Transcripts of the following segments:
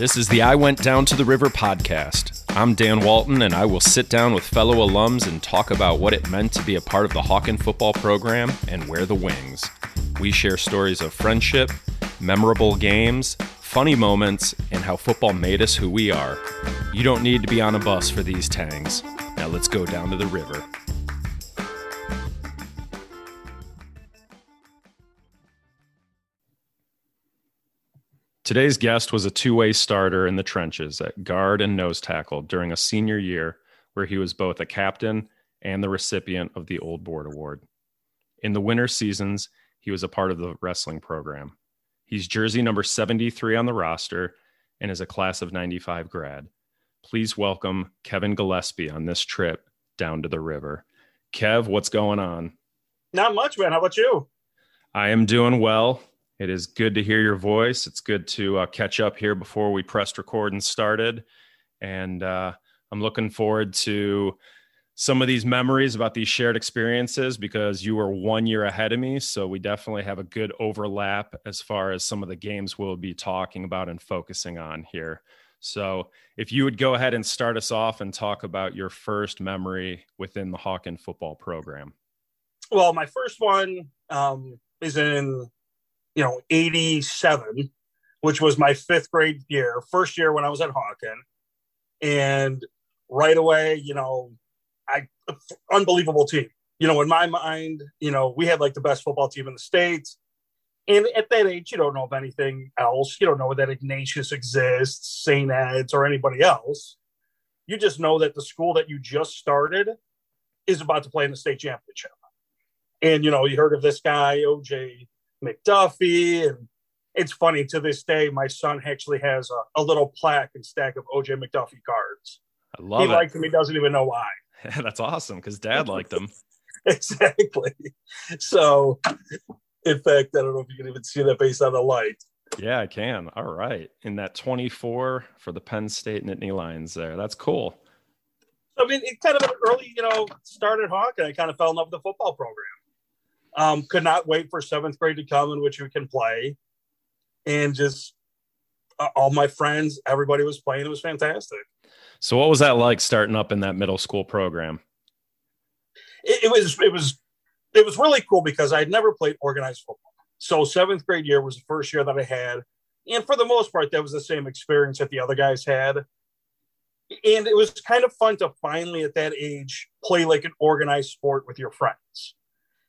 This is the I Went Down to the River podcast. I'm Dan Walton, and I will sit down with fellow alums and talk about what it meant to be a part of the Hawken football program and wear the wings. We share stories of friendship, memorable games, funny moments, and how football made us who we are. You don't need to be on a bus for these tangs. Now let's go down to the river. Today's guest was a two way starter in the trenches at guard and nose tackle during a senior year where he was both a captain and the recipient of the Old Board Award. In the winter seasons, he was a part of the wrestling program. He's jersey number 73 on the roster and is a class of 95 grad. Please welcome Kevin Gillespie on this trip down to the river. Kev, what's going on? Not much, man. How about you? I am doing well. It is good to hear your voice. It's good to uh, catch up here before we pressed record and started. And uh, I'm looking forward to some of these memories about these shared experiences because you were one year ahead of me. So we definitely have a good overlap as far as some of the games we'll be talking about and focusing on here. So if you would go ahead and start us off and talk about your first memory within the Hawken football program. Well, my first one um, is in you know, 87, which was my fifth grade year, first year when I was at Hawken. And right away, you know, I unbelievable team. You know, in my mind, you know, we had like the best football team in the States. And at that age, you don't know of anything else. You don't know that Ignatius exists, St. Ed's, or anybody else. You just know that the school that you just started is about to play in the state championship. And, you know, you heard of this guy, OJ McDuffie. And it's funny to this day, my son actually has a, a little plaque and stack of OJ McDuffie cards. I love he it. liked him. He doesn't even know why. That's awesome because dad liked him. exactly. So, in fact, I don't know if you can even see that based on the light. Yeah, I can. All right. In that 24 for the Penn State Nittany Lions there. That's cool. I mean, it kind of an early, you know, started Hawken. I kind of fell in love with the football program. Um, could not wait for seventh grade to come in which we can play. And just uh, all my friends, everybody was playing. It was fantastic. So, what was that like starting up in that middle school program? It, it was, it was, it was really cool because I had never played organized football. So, seventh grade year was the first year that I had. And for the most part, that was the same experience that the other guys had. And it was kind of fun to finally, at that age, play like an organized sport with your friends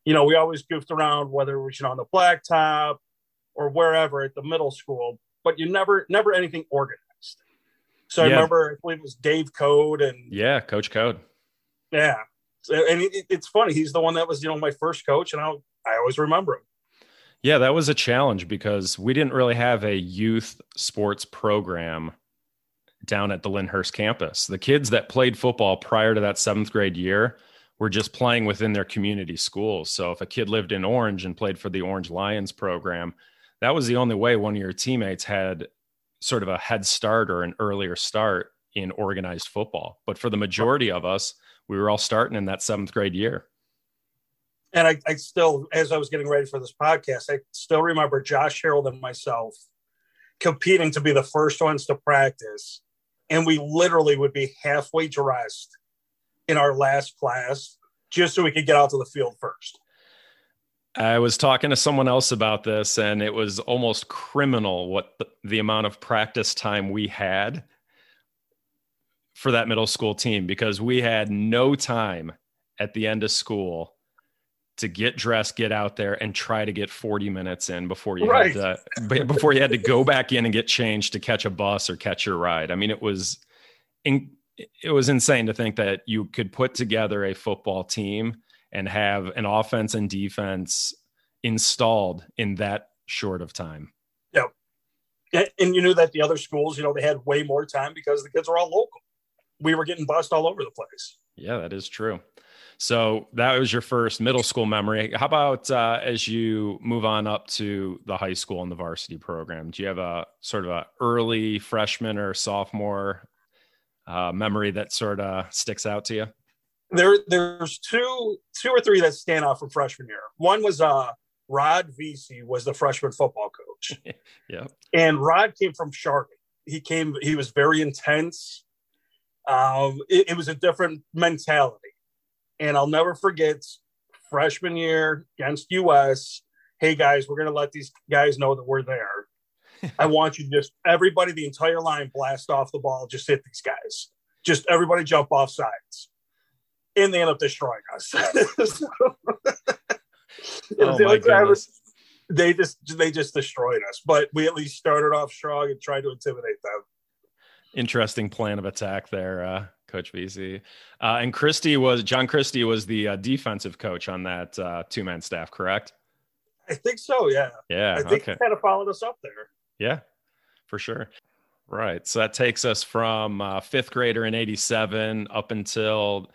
you know, we always goofed around whether it was you know on the blacktop or wherever at the middle school, but you never never anything organized. So yeah. I remember I believe it was Dave Code and yeah, Coach Code. Yeah, and it, it's funny. He's the one that was you know my first coach, and I I always remember him. Yeah, that was a challenge because we didn't really have a youth sports program down at the Lyndhurst campus. The kids that played football prior to that seventh grade year were just playing within their community schools. So if a kid lived in Orange and played for the Orange Lions program, that was the only way one of your teammates had sort of a head start or an earlier start in organized football. But for the majority of us, we were all starting in that seventh grade year. And I, I still, as I was getting ready for this podcast, I still remember Josh Harold and myself competing to be the first ones to practice. And we literally would be halfway dressed in our last class just so we could get out to the field first. I was talking to someone else about this, and it was almost criminal what the, the, amount of practice time we had for that middle school team because we had no time at the end of school to get dressed, get out there, and try to get 40 minutes in before you right. had to before you had to go back in and get changed to catch a bus or catch your ride. I mean, it was in, it was insane to think that you could put together a football team and have an offense and defense installed in that short of time. Yeah. And you knew that the other schools, you know, they had way more time because the kids were all local. We were getting bussed all over the place. Yeah, that is true. So that was your first middle school memory. How about uh, as you move on up to the high school and the varsity program? Do you have a sort of a early freshman or sophomore uh, memory that sort of sticks out to you? There, there's two, two or three that stand out from freshman year. One was uh, Rod Vesey was the freshman football coach. yeah, and Rod came from Charlotte. he came. He was very intense. Um, it, it was a different mentality, and I'll never forget freshman year against US. Hey guys, we're gonna let these guys know that we're there. I want you to just everybody, the entire line, blast off the ball, just hit these guys. Just everybody jump off sides. And they end up destroying us. oh my goodness. They just they just destroyed us. But we at least started off strong and tried to intimidate them. Interesting plan of attack there, uh, Coach Vesey. Uh, and Christie was John Christie was the uh, defensive coach on that uh, two man staff, correct? I think so. Yeah. Yeah. I think okay. he kind of followed us up there. Yeah, for sure. Right. So that takes us from uh, fifth grader in 87 up until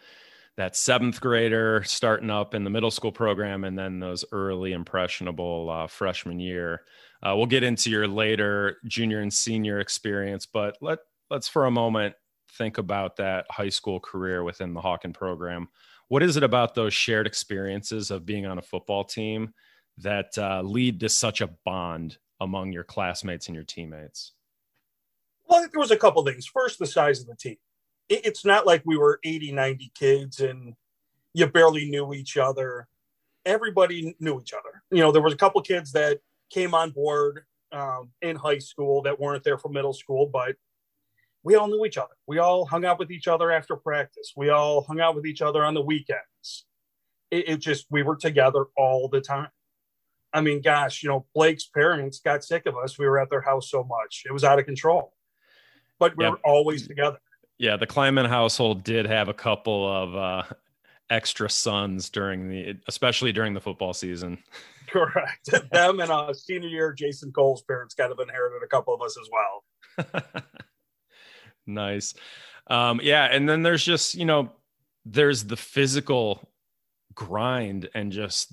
that seventh grader starting up in the middle school program and then those early impressionable uh, freshman year. Uh, we'll get into your later junior and senior experience, but let, let's for a moment think about that high school career within the Hawken program. What is it about those shared experiences of being on a football team that uh, lead to such a bond among your classmates and your teammates? Well, there was a couple things. First, the size of the team. It's not like we were 80, 90 kids and you barely knew each other. Everybody knew each other. You know, there was a couple kids that came on board um, in high school that weren't there for middle school, but we all knew each other. We all hung out with each other after practice. We all hung out with each other on the weekends. It, it just, we were together all the time. I mean, gosh, you know, Blake's parents got sick of us. We were at their house so much. It was out of control. But we yep. were always together. Yeah, the Kleinman household did have a couple of uh, extra sons during the, especially during the football season. Correct. Them and uh, senior year, Jason Cole's parents kind of inherited a couple of us as well. nice. Um, yeah, and then there's just you know, there's the physical grind and just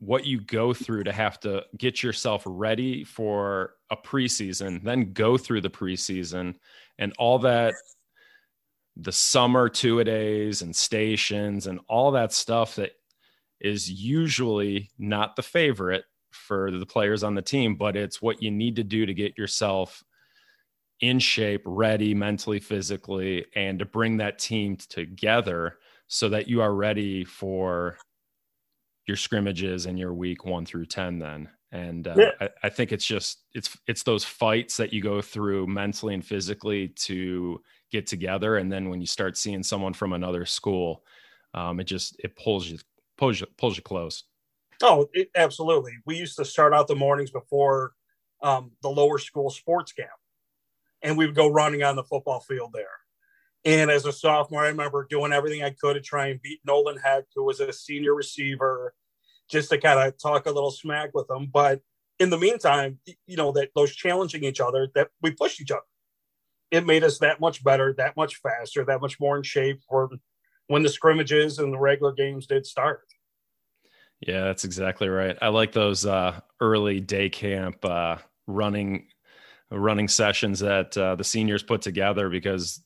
what you go through to have to get yourself ready for a preseason, then go through the preseason and all that the summer two a days and stations and all that stuff that is usually not the favorite for the players on the team, but it's what you need to do to get yourself in shape, ready mentally, physically, and to bring that team together so that you are ready for your scrimmages and your week one through 10 then. And uh, yeah. I, I, think it's just it's it's those fights that you go through mentally and physically to get together. And then when you start seeing someone from another school um, it just it pulls you pulls you pulls you close. Oh it, absolutely. We used to start out the mornings before um, the lower school sports camp and we would go running on the football field there and as a sophomore, I remember doing everything I could to try and beat Nolan Heck, who was a senior receiver, just to kind of talk a little smack with him. But in the meantime, you know, that those challenging each other, that we pushed each other. It made us that much better, that much faster, that much more in shape for when the scrimmages and the regular games did start. Yeah, that's exactly right. I like those uh, early day camp uh, running running sessions that uh, the seniors put together because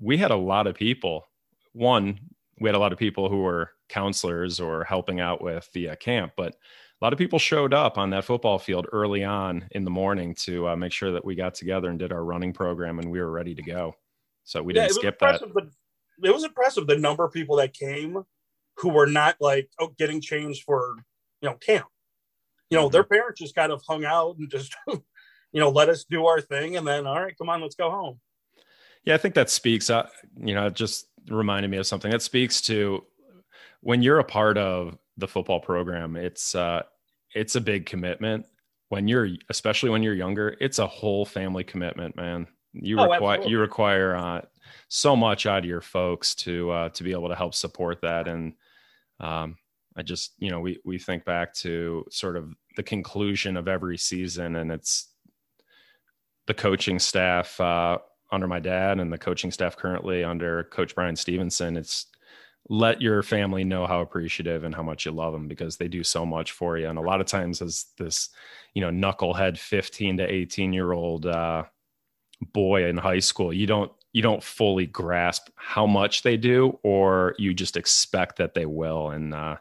we had a lot of people. One, we had a lot of people who were counselors or helping out with the uh, camp, but a lot of people showed up on that football field early on in the morning to uh, make sure that we got together and did our running program and we were ready to go. So we didn't skip that. The, it was impressive the number of people that came who were not like oh, getting changed for you know camp. You know, mm-hmm. their parents just kind of hung out and just you know let us do our thing, and then all right, come on, let's go home. Yeah, I think that speaks. Uh, you know, it just reminded me of something that speaks to when you're a part of the football program. It's uh, it's a big commitment. When you're, especially when you're younger, it's a whole family commitment, man. You oh, require you require uh, so much out of your folks to uh, to be able to help support that. And um, I just, you know, we we think back to sort of the conclusion of every season, and it's the coaching staff uh, under my dad and the coaching staff currently under Coach Brian Stevenson, it's let your family know how appreciative and how much you love them because they do so much for you. And a lot of times, as this, you know, knucklehead 15 to 18 year old uh, boy in high school, you don't you don't fully grasp how much they do, or you just expect that they will. And uh,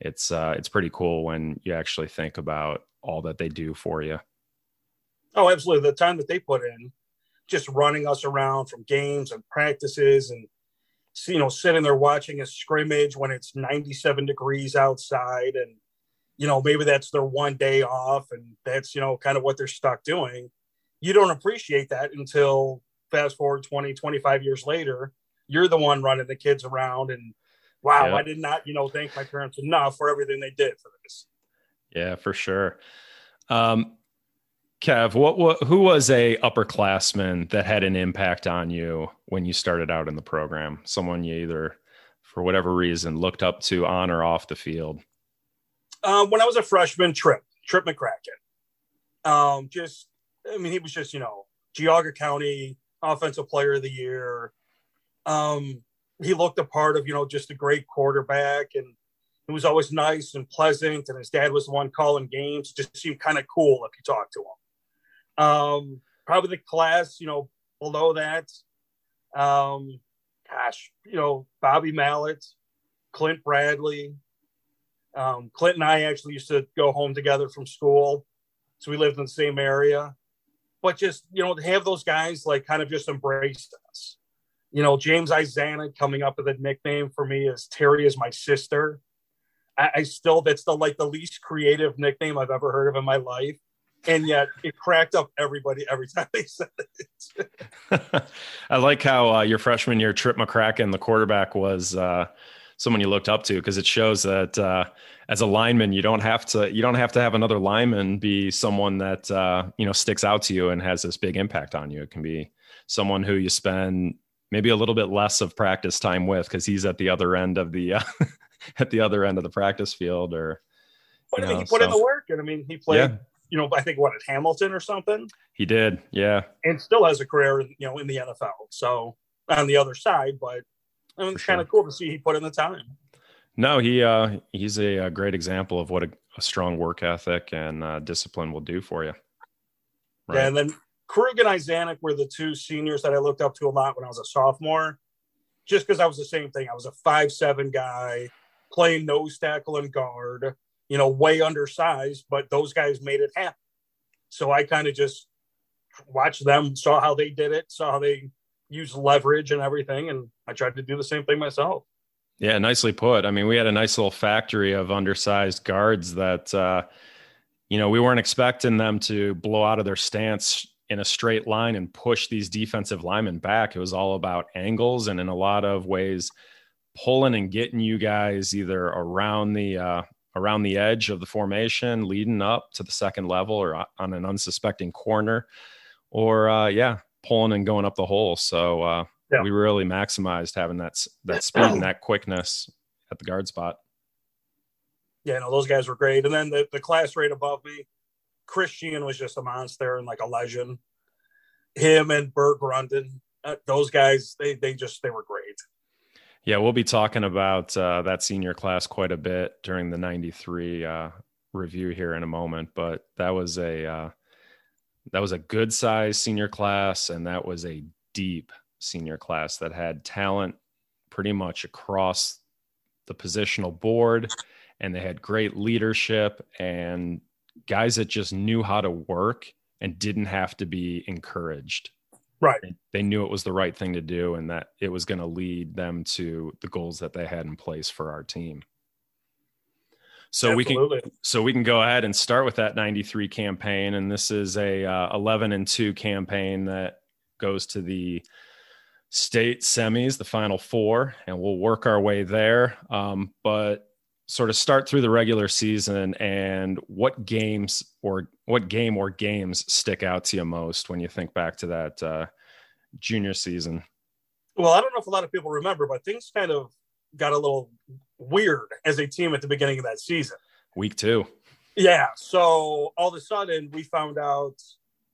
it's uh, it's pretty cool when you actually think about all that they do for you. Oh, absolutely! The time that they put in just running us around from games and practices and you know sitting there watching a scrimmage when it's 97 degrees outside and you know maybe that's their one day off and that's you know kind of what they're stuck doing. You don't appreciate that until fast forward 20 25 years later you're the one running the kids around and wow yep. i did not you know thank my parents enough for everything they did for this. Yeah for sure. Um Kev, what, what who was a upperclassman that had an impact on you when you started out in the program? Someone you either, for whatever reason, looked up to on or off the field. Um, when I was a freshman, Trip Trip McCracken. Um, just, I mean, he was just you know Geauga County Offensive Player of the Year. Um, he looked a part of you know just a great quarterback and he was always nice and pleasant and his dad was the one calling games it just seemed kind of cool if you talked to him um, probably the class, you know, below that. Um, gosh, you know, Bobby Mallet, Clint Bradley. Um, Clint and I actually used to go home together from school. So we lived in the same area. But just, you know, to have those guys like kind of just embraced us. You know, James Izana coming up with a nickname for me is Terry is my sister. I, I still, that's the like the least creative nickname I've ever heard of in my life and yet it cracked up everybody every time they said it. I like how uh, your freshman year, Trip McCracken, the quarterback, was uh, someone you looked up to because it shows that uh, as a lineman, you don't have to you don't have to have another lineman be someone that uh, you know sticks out to you and has this big impact on you. It can be someone who you spend maybe a little bit less of practice time with because he's at the other end of the uh, at the other end of the practice field or. But I mean, know, he put so. in the work, and I mean, he played. Yeah you know, I think what at Hamilton or something. He did, yeah, and still has a career, you know, in the NFL. So on the other side, but I mean, it's sure. kind of cool to see he put in the time. No, he uh, he's a, a, great example of what a, a strong work ethic and uh, discipline will do for you. Right? Yeah, and then Krug and Izanik were the two seniors that I looked up to a lot when I was a sophomore, just because I was the same thing. I was a five seven guy playing nose tackle and guard you know, way undersized, but those guys made it happen. So I kind of just watched them, saw how they did it, saw how they used leverage and everything, and I tried to do the same thing myself. Yeah, nicely put. I mean, we had a nice little factory of undersized guards that, uh, you know, we weren't expecting them to blow out of their stance in a straight line and push these defensive linemen back. It was all about angles and in a lot of ways pulling and getting you guys either around the uh, around the edge of the formation, leading up to the second level or on an unsuspecting corner, or uh, yeah, pulling and going up the hole. So uh, yeah. we really maximized having that that speed and that quickness at the guard spot. Yeah, no, those guys were great. And then the, the class rate above me, Christian was just a monster and like a legend. Him and Bert Grundon, uh, those guys, they they just they were great. Yeah, we'll be talking about uh, that senior class quite a bit during the 93 uh, review here in a moment, but that was a uh, that was a good size senior class and that was a deep senior class that had talent pretty much across the positional board and they had great leadership and guys that just knew how to work and didn't have to be encouraged Right. They knew it was the right thing to do and that it was going to lead them to the goals that they had in place for our team. So Absolutely. we can so we can go ahead and start with that 93 campaign and this is a uh, 11 and 2 campaign that goes to the state semis, the final four, and we'll work our way there. Um, but sort of start through the regular season and what games or what game or games stick out to you most when you think back to that uh, junior season? Well, I don't know if a lot of people remember, but things kind of got a little weird as a team at the beginning of that season. Week two. Yeah. So all of a sudden we found out,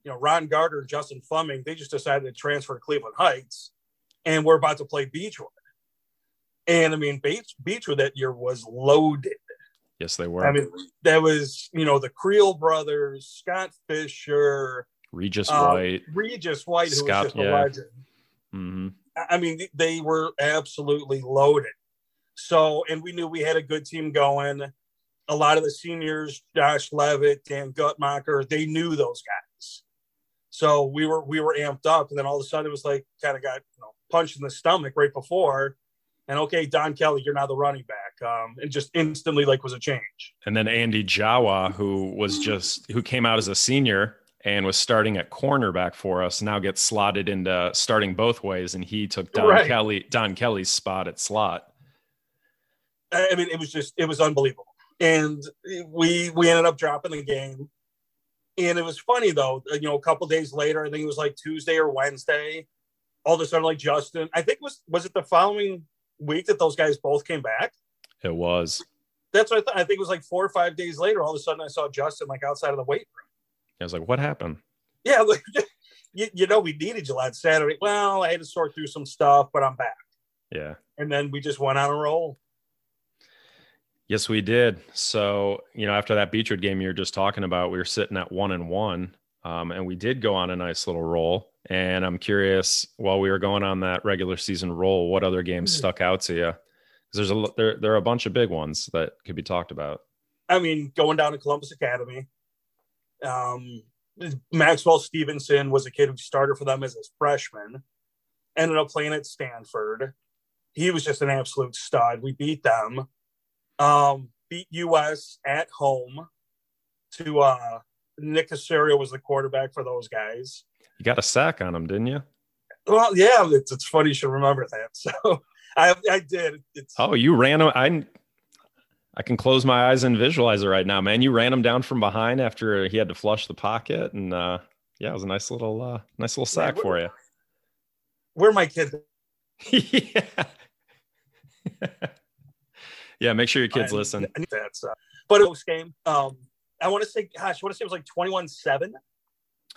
you know, Ron Gardner, Justin Fleming, they just decided to transfer to Cleveland Heights and we're about to play Beechwood. And I mean, Beach, Beechwood that year was loaded. Yes, they were. I mean, that was, you know, the Creel brothers, Scott Fisher, Regis um, White, Regis White, who Scott, was just yeah. a legend. Mm-hmm. I mean, they were absolutely loaded. So, and we knew we had a good team going. A lot of the seniors, Josh Levitt, Dan Gutmacher, they knew those guys. So we were we were amped up, and then all of a sudden it was like kind of got you know punched in the stomach right before, and okay, Don Kelly, you're now the running back, um, and just instantly like was a change. And then Andy Jawa, who was just who came out as a senior and was starting at cornerback for us, now gets slotted into starting both ways, and he took Don right. Kelly Don Kelly's spot at slot. I mean, it was just it was unbelievable, and we we ended up dropping the game. And it was funny though, you know, a couple days later, I think it was like Tuesday or Wednesday. All of a sudden, like Justin, I think was was it the following week that those guys both came back? It was. That's what I thought. I think it was like four or five days later. All of a sudden, I saw Justin like outside of the weight room. I was like, "What happened?" Yeah, like, you, you know, we needed you last Saturday. Well, I had to sort through some stuff, but I'm back. Yeah. And then we just went on a roll. Yes, we did. So, you know, after that Beechwood game you were just talking about, we were sitting at one and one, um, and we did go on a nice little roll. And I'm curious, while we were going on that regular season roll, what other games mm-hmm. stuck out to you? Because there's a there there are a bunch of big ones that could be talked about. I mean, going down to Columbus Academy, um, Maxwell Stevenson was a kid who started for them as a freshman, ended up playing at Stanford. He was just an absolute stud. We beat them um, beat US at home to uh, Nick Caserio was the quarterback for those guys. You got a sack on him, didn't you? Well, yeah, it's, it's funny you should remember that. So I I did. It's, oh, you ran him. I I can close my eyes and visualize it right now, man. You ran him down from behind after he had to flush the pocket, and uh, yeah, it was a nice little uh, nice little sack for you. Where my kids? yeah. Yeah, make sure your kids I, listen. I that stuff. But it was game. Um, I want to say, gosh, I want to say it was like 21 7,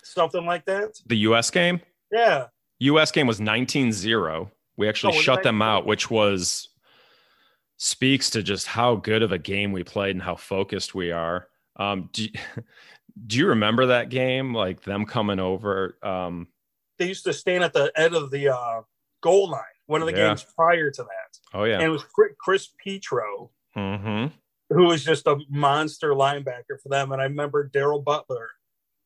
something like that. The US game? Yeah. US game was 19 0. We actually oh, shut them out, which was speaks to just how good of a game we played and how focused we are. Um, do, do you remember that game? Like them coming over? Um, they used to stand at the end of the uh, goal line one of the yeah. games prior to that. Oh yeah, and it was Chris Petro, mm-hmm. who was just a monster linebacker for them. And I remember Daryl Butler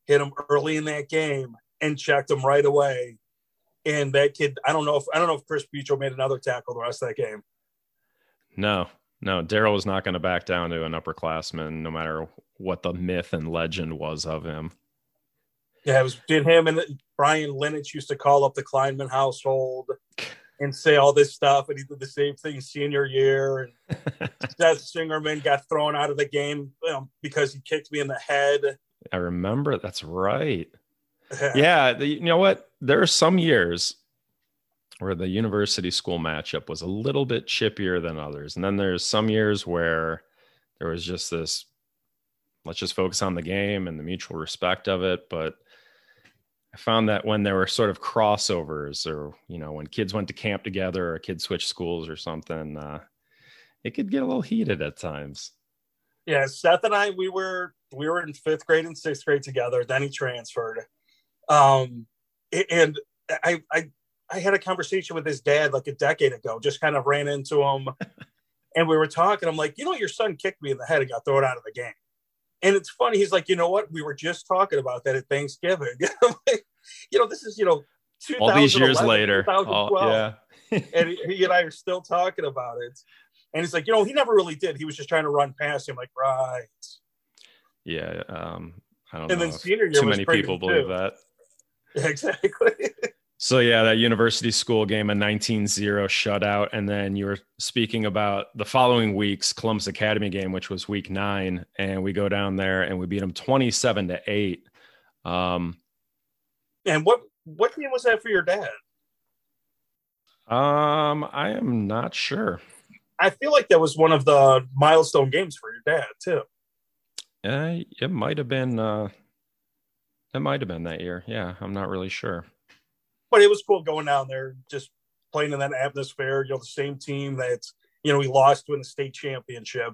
hit him early in that game and checked him right away. And that kid, I don't know if I don't know if Chris Petro made another tackle the rest of that game. No, no, Daryl was not going to back down to an upperclassman, no matter what the myth and legend was of him. Yeah, it was did him and Brian Linich used to call up the Kleinman household and say all this stuff. And he did the same thing senior year. And Seth Singerman got thrown out of the game you know, because he kicked me in the head. I remember. That's right. yeah. The, you know what? There are some years where the university school matchup was a little bit chippier than others. And then there's some years where there was just this let's just focus on the game and the mutual respect of it. But I found that when there were sort of crossovers or, you know, when kids went to camp together or kids switched schools or something, uh, it could get a little heated at times. Yeah, Seth and I, we were we were in fifth grade and sixth grade together. Then he transferred, um, and I I I had a conversation with his dad like a decade ago. Just kind of ran into him, and we were talking. I'm like, you know, your son kicked me in the head and got thrown out of the game. And it's funny. He's like, you know what? We were just talking about that at Thanksgiving. you know, this is, you know, all these years later. All, yeah. and he, he, and I are still talking about it. And he's like, you know, he never really did. He was just trying to run past him. Like, right. Yeah. Um, I don't and know. then senior year too many people believe that. Exactly. So yeah, that university school game, a 19-0 shutout, and then you were speaking about the following week's Columbus Academy game, which was week nine, and we go down there and we beat them 27 to eight. Um, and what what game was that for your dad? Um, I am not sure. I feel like that was one of the milestone games for your dad too. Uh, it might have been. Uh, it might have been that year. Yeah, I'm not really sure but it was cool going down there, just playing in that atmosphere. You know, the same team that you know we lost to in the state championship.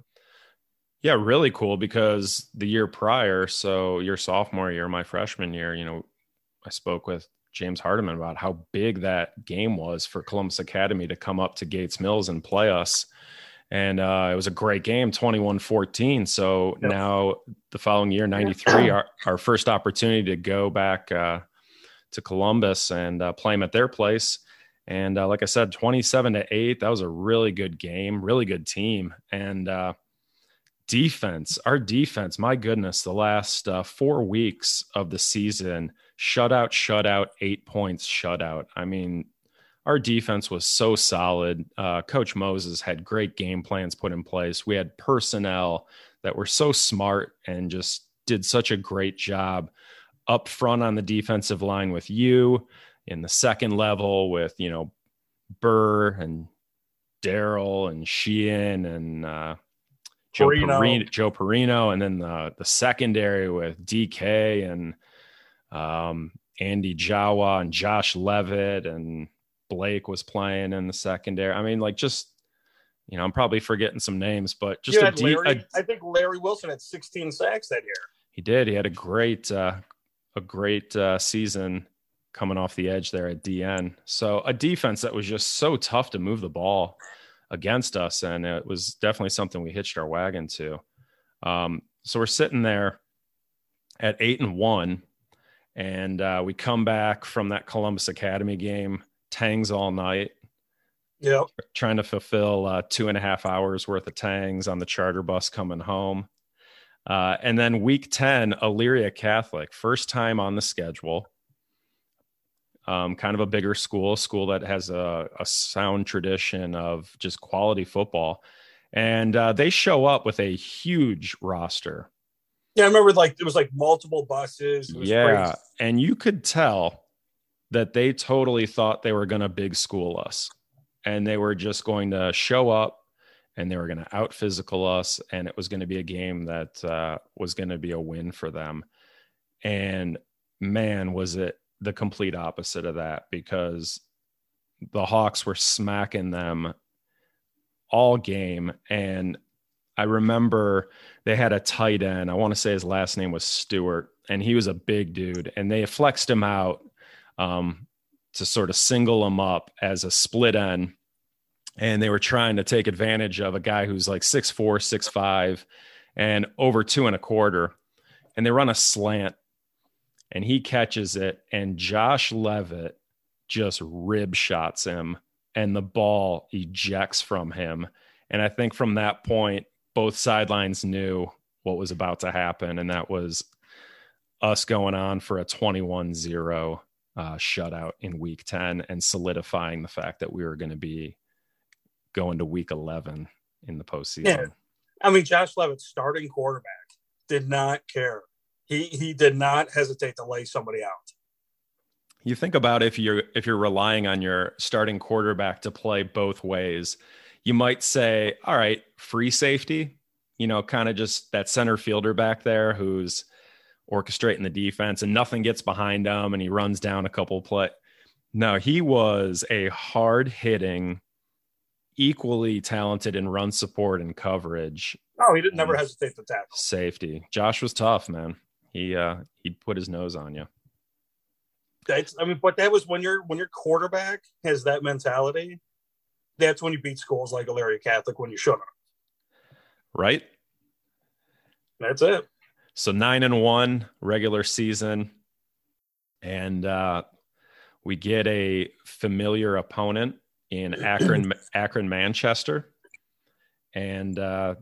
Yeah, really cool because the year prior, so your sophomore year, my freshman year, you know, I spoke with James Hardiman about how big that game was for Columbus Academy to come up to Gates Mills and play us. And uh, it was a great game, 21 14. So yep. now, the following year, 93, our, our first opportunity to go back uh, to Columbus and uh, play them at their place. And uh, like I said, 27 to 8, that was a really good game, really good team. And uh, defense, our defense, my goodness, the last uh, four weeks of the season, shutout, shutout, eight points, shutout. I mean, our defense was so solid. Uh, Coach Moses had great game plans put in place. We had personnel that were so smart and just did such a great job up front on the defensive line with you in the second level with, you know, Burr and Daryl and Sheehan and uh, Joe Perino. Perino, Joe Perino, and then the the secondary with DK and um, Andy Jawa and Josh Levitt and Blake was playing in the secondary. I mean, like just you know, I'm probably forgetting some names, but just a, Larry, a, I think Larry Wilson had 16 sacks that year. He did. He had a great uh, a great uh, season coming off the edge there at DN. So a defense that was just so tough to move the ball against us, and it was definitely something we hitched our wagon to. Um, so we're sitting there at eight and one, and uh, we come back from that Columbus Academy game, tangs all night. Yeah, trying to fulfill uh, two and a half hours worth of tangs on the charter bus coming home. Uh, and then week 10, Elyria Catholic, first time on the schedule um, kind of a bigger school, school that has a, a sound tradition of just quality football. And uh, they show up with a huge roster. Yeah, I remember like it was like multiple buses. yeah. Crazy. And you could tell that they totally thought they were going to big school us and they were just going to show up and they were going to out physical us. And it was going to be a game that uh, was going to be a win for them. And man, was it the complete opposite of that because the Hawks were smacking them all game. And I remember they had a tight end. I want to say his last name was Stewart, and he was a big dude. And they flexed him out um, to sort of single him up as a split end. And they were trying to take advantage of a guy who's like six four, six five, and over two and a quarter. And they run a slant and he catches it, and Josh Levitt just rib shots him, and the ball ejects from him. And I think from that point, both sidelines knew what was about to happen, and that was us going on for a 21 0 uh, shutout in week 10 and solidifying the fact that we were going to be going to week 11 in the postseason. Yeah. I mean, Josh Levitt, starting quarterback, did not care he he did not hesitate to lay somebody out. You think about if you're if you're relying on your starting quarterback to play both ways, you might say, all right, free safety, you know, kind of just that center fielder back there who's orchestrating the defense and nothing gets behind him and he runs down a couple play. No, he was a hard hitting, equally talented in run support and coverage. Oh, he didn't never hesitate to tackle. Safety. Josh was tough, man he uh he'd put his nose on you. That's I mean, but that was when your when your quarterback has that mentality. That's when you beat schools like Elyria Catholic when you shouldn't. Right. That's it. So nine and one regular season, and uh, we get a familiar opponent in Akron, Akron, Manchester, and uh,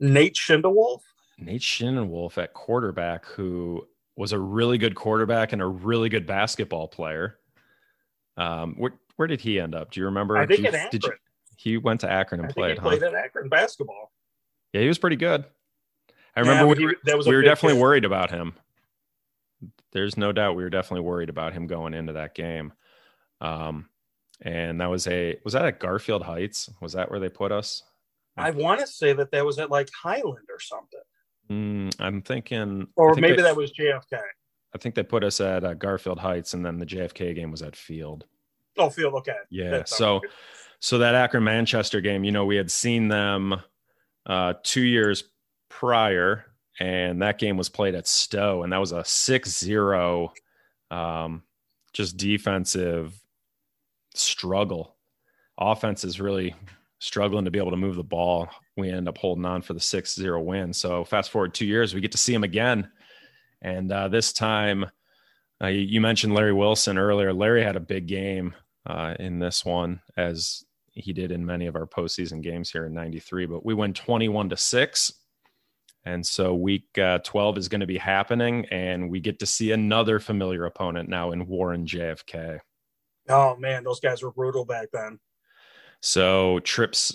Nate Schindewolf. Nate Schindewolf at quarterback, who was a really good quarterback and a really good basketball player. Um, where, where did he end up? Do you remember? I think you, at Akron. Did you, he went to Akron and I played. he played huh? at Akron basketball. Yeah, he was pretty good. I remember yeah, we, he, we were definitely kid. worried about him. There's no doubt we were definitely worried about him going into that game. Um, and that was a was that at Garfield Heights? Was that where they put us? I want to say that that was at like Highland or something. Mm, I'm thinking, or think maybe they, that was JFK. I think they put us at uh, Garfield Heights, and then the JFK game was at Field. Oh, Field, okay. Yeah, That's so so that Akron Manchester game, you know, we had seen them uh, two years prior, and that game was played at Stow, and that was a 6-0 um, just defensive struggle. Offense is really struggling to be able to move the ball. We end up holding on for the 6 0 win. So, fast forward two years, we get to see him again. And uh, this time, Uh, you mentioned Larry Wilson earlier. Larry had a big game uh, in this one, as he did in many of our postseason games here in '93. But we went 21 to six, and so week uh, 12 is going to be happening, and we get to see another familiar opponent now in Warren JFK. Oh man, those guys were brutal back then. So trips,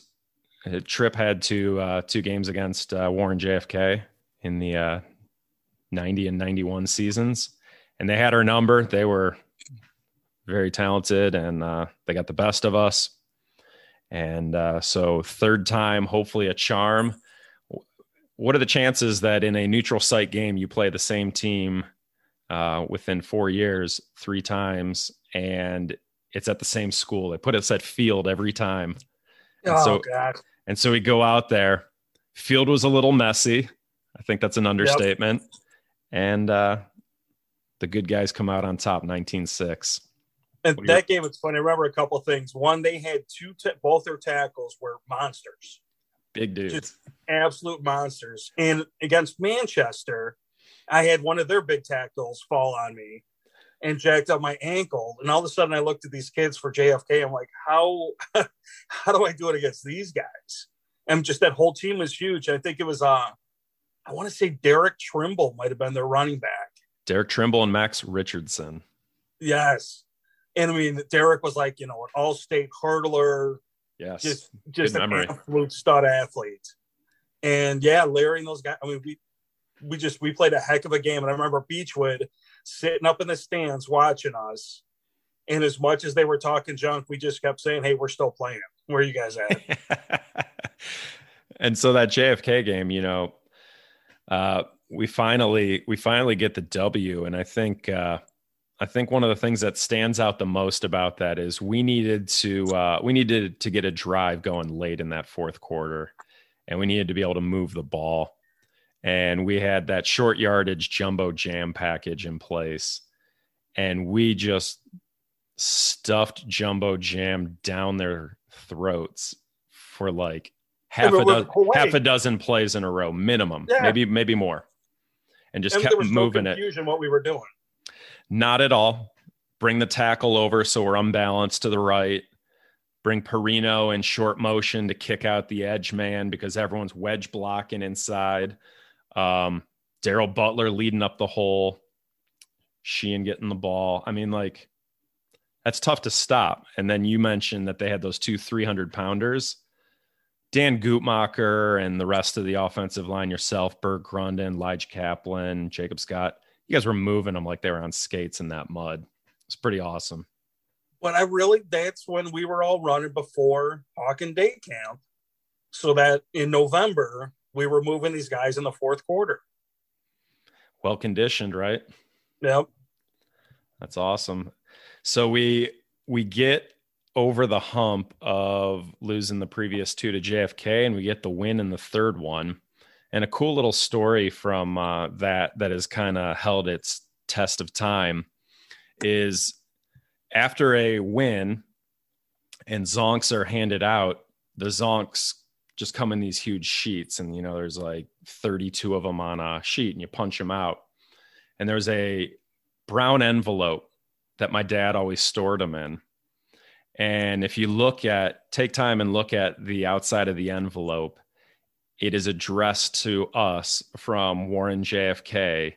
uh, Trip had two uh, two games against uh, Warren JFK in the uh, 90 and 91 seasons, and they had our number. They were very talented, and uh, they got the best of us. And uh, so, third time, hopefully a charm. What are the chances that in a neutral site game you play the same team uh, within four years three times and it's at the same school? They put us at field every time. And oh so, god. And so we go out there. Field was a little messy. I think that's an understatement. Yep. And uh, the good guys come out on top, 19-6. And that game was funny. I remember a couple things. One, they had two, t- both their tackles were monsters, big dudes, Just absolute monsters. And against Manchester, I had one of their big tackles fall on me and jacked up my ankle. And all of a sudden, I looked at these kids for JFK. I'm like, how how do I do it against these guys? And just that whole team was huge. I think it was uh, I want to say Derek Trimble might have been their running back. Derek Trimble and Max Richardson. Yes. And I mean, Derek was like, you know, an all state hurdler. Yes. Just, just an absolute stud athlete. And yeah, Larry and those guys, I mean, we, we just, we played a heck of a game. And I remember Beechwood sitting up in the stands watching us. And as much as they were talking junk, we just kept saying, Hey, we're still playing. Where are you guys at? and so that JFK game, you know, uh, we finally we finally get the W, and I think uh, I think one of the things that stands out the most about that is we needed to uh, we needed to get a drive going late in that fourth quarter, and we needed to be able to move the ball, and we had that short yardage jumbo jam package in place, and we just stuffed jumbo jam down their throats for like half a dozen half a dozen plays in a row minimum yeah. maybe maybe more and just and kept moving no it. what we were doing not at all. Bring the tackle over so we're unbalanced to the right. Bring Perino in short motion to kick out the edge man because everyone's wedge blocking inside. Um, Darrell Butler leading up the hole. Sheehan getting the ball. I mean like that's tough to stop. And then you mentioned that they had those two 300 pounders. Dan Gutmacher and the rest of the offensive line, yourself, Berg Grundon, Lige Kaplan, Jacob Scott, you guys were moving them like they were on skates in that mud. It's pretty awesome. But I really, that's when we were all running before Hawken Day camp. So that in November, we were moving these guys in the fourth quarter. Well conditioned, right? Yep. That's awesome. So we we get over the hump of losing the previous two to JFK, and we get the win in the third one. And a cool little story from uh, that that has kind of held its test of time is after a win and zonks are handed out, the zonks just come in these huge sheets, and you know there's like 32 of them on a sheet, and you punch them out. And there's a brown envelope that my dad always stored them in and if you look at, take time and look at the outside of the envelope, it is addressed to us from Warren JFK.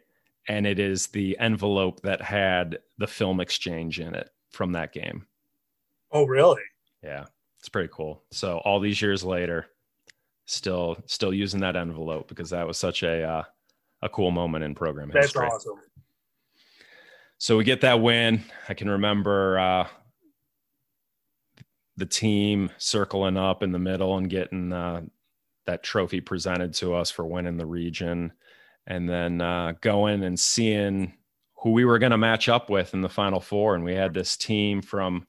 And it is the envelope that had the film exchange in it from that game. Oh, really? Yeah. It's pretty cool. So all these years later, still still using that envelope because that was such a uh, a cool moment in program That's history. That's awesome. So we get that win. I can remember uh, the team circling up in the middle and getting uh, that trophy presented to us for winning the region, and then uh, going and seeing who we were going to match up with in the final four. And we had this team from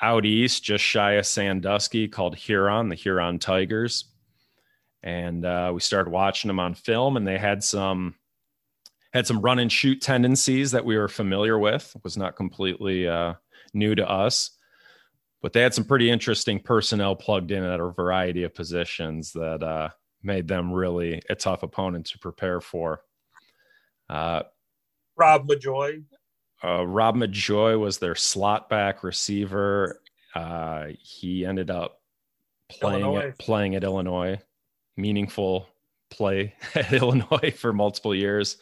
out east, just shy of Sandusky, called Huron, the Huron Tigers. And uh, we started watching them on film, and they had some had some run and shoot tendencies that we were familiar with. It was not completely uh, new to us but they had some pretty interesting personnel plugged in at a variety of positions that uh, made them really a tough opponent to prepare for. Uh, Rob LaJoy. uh, Rob Majoy was their slot back receiver. Uh, he ended up playing at, playing at Illinois, meaningful play at Illinois for multiple years.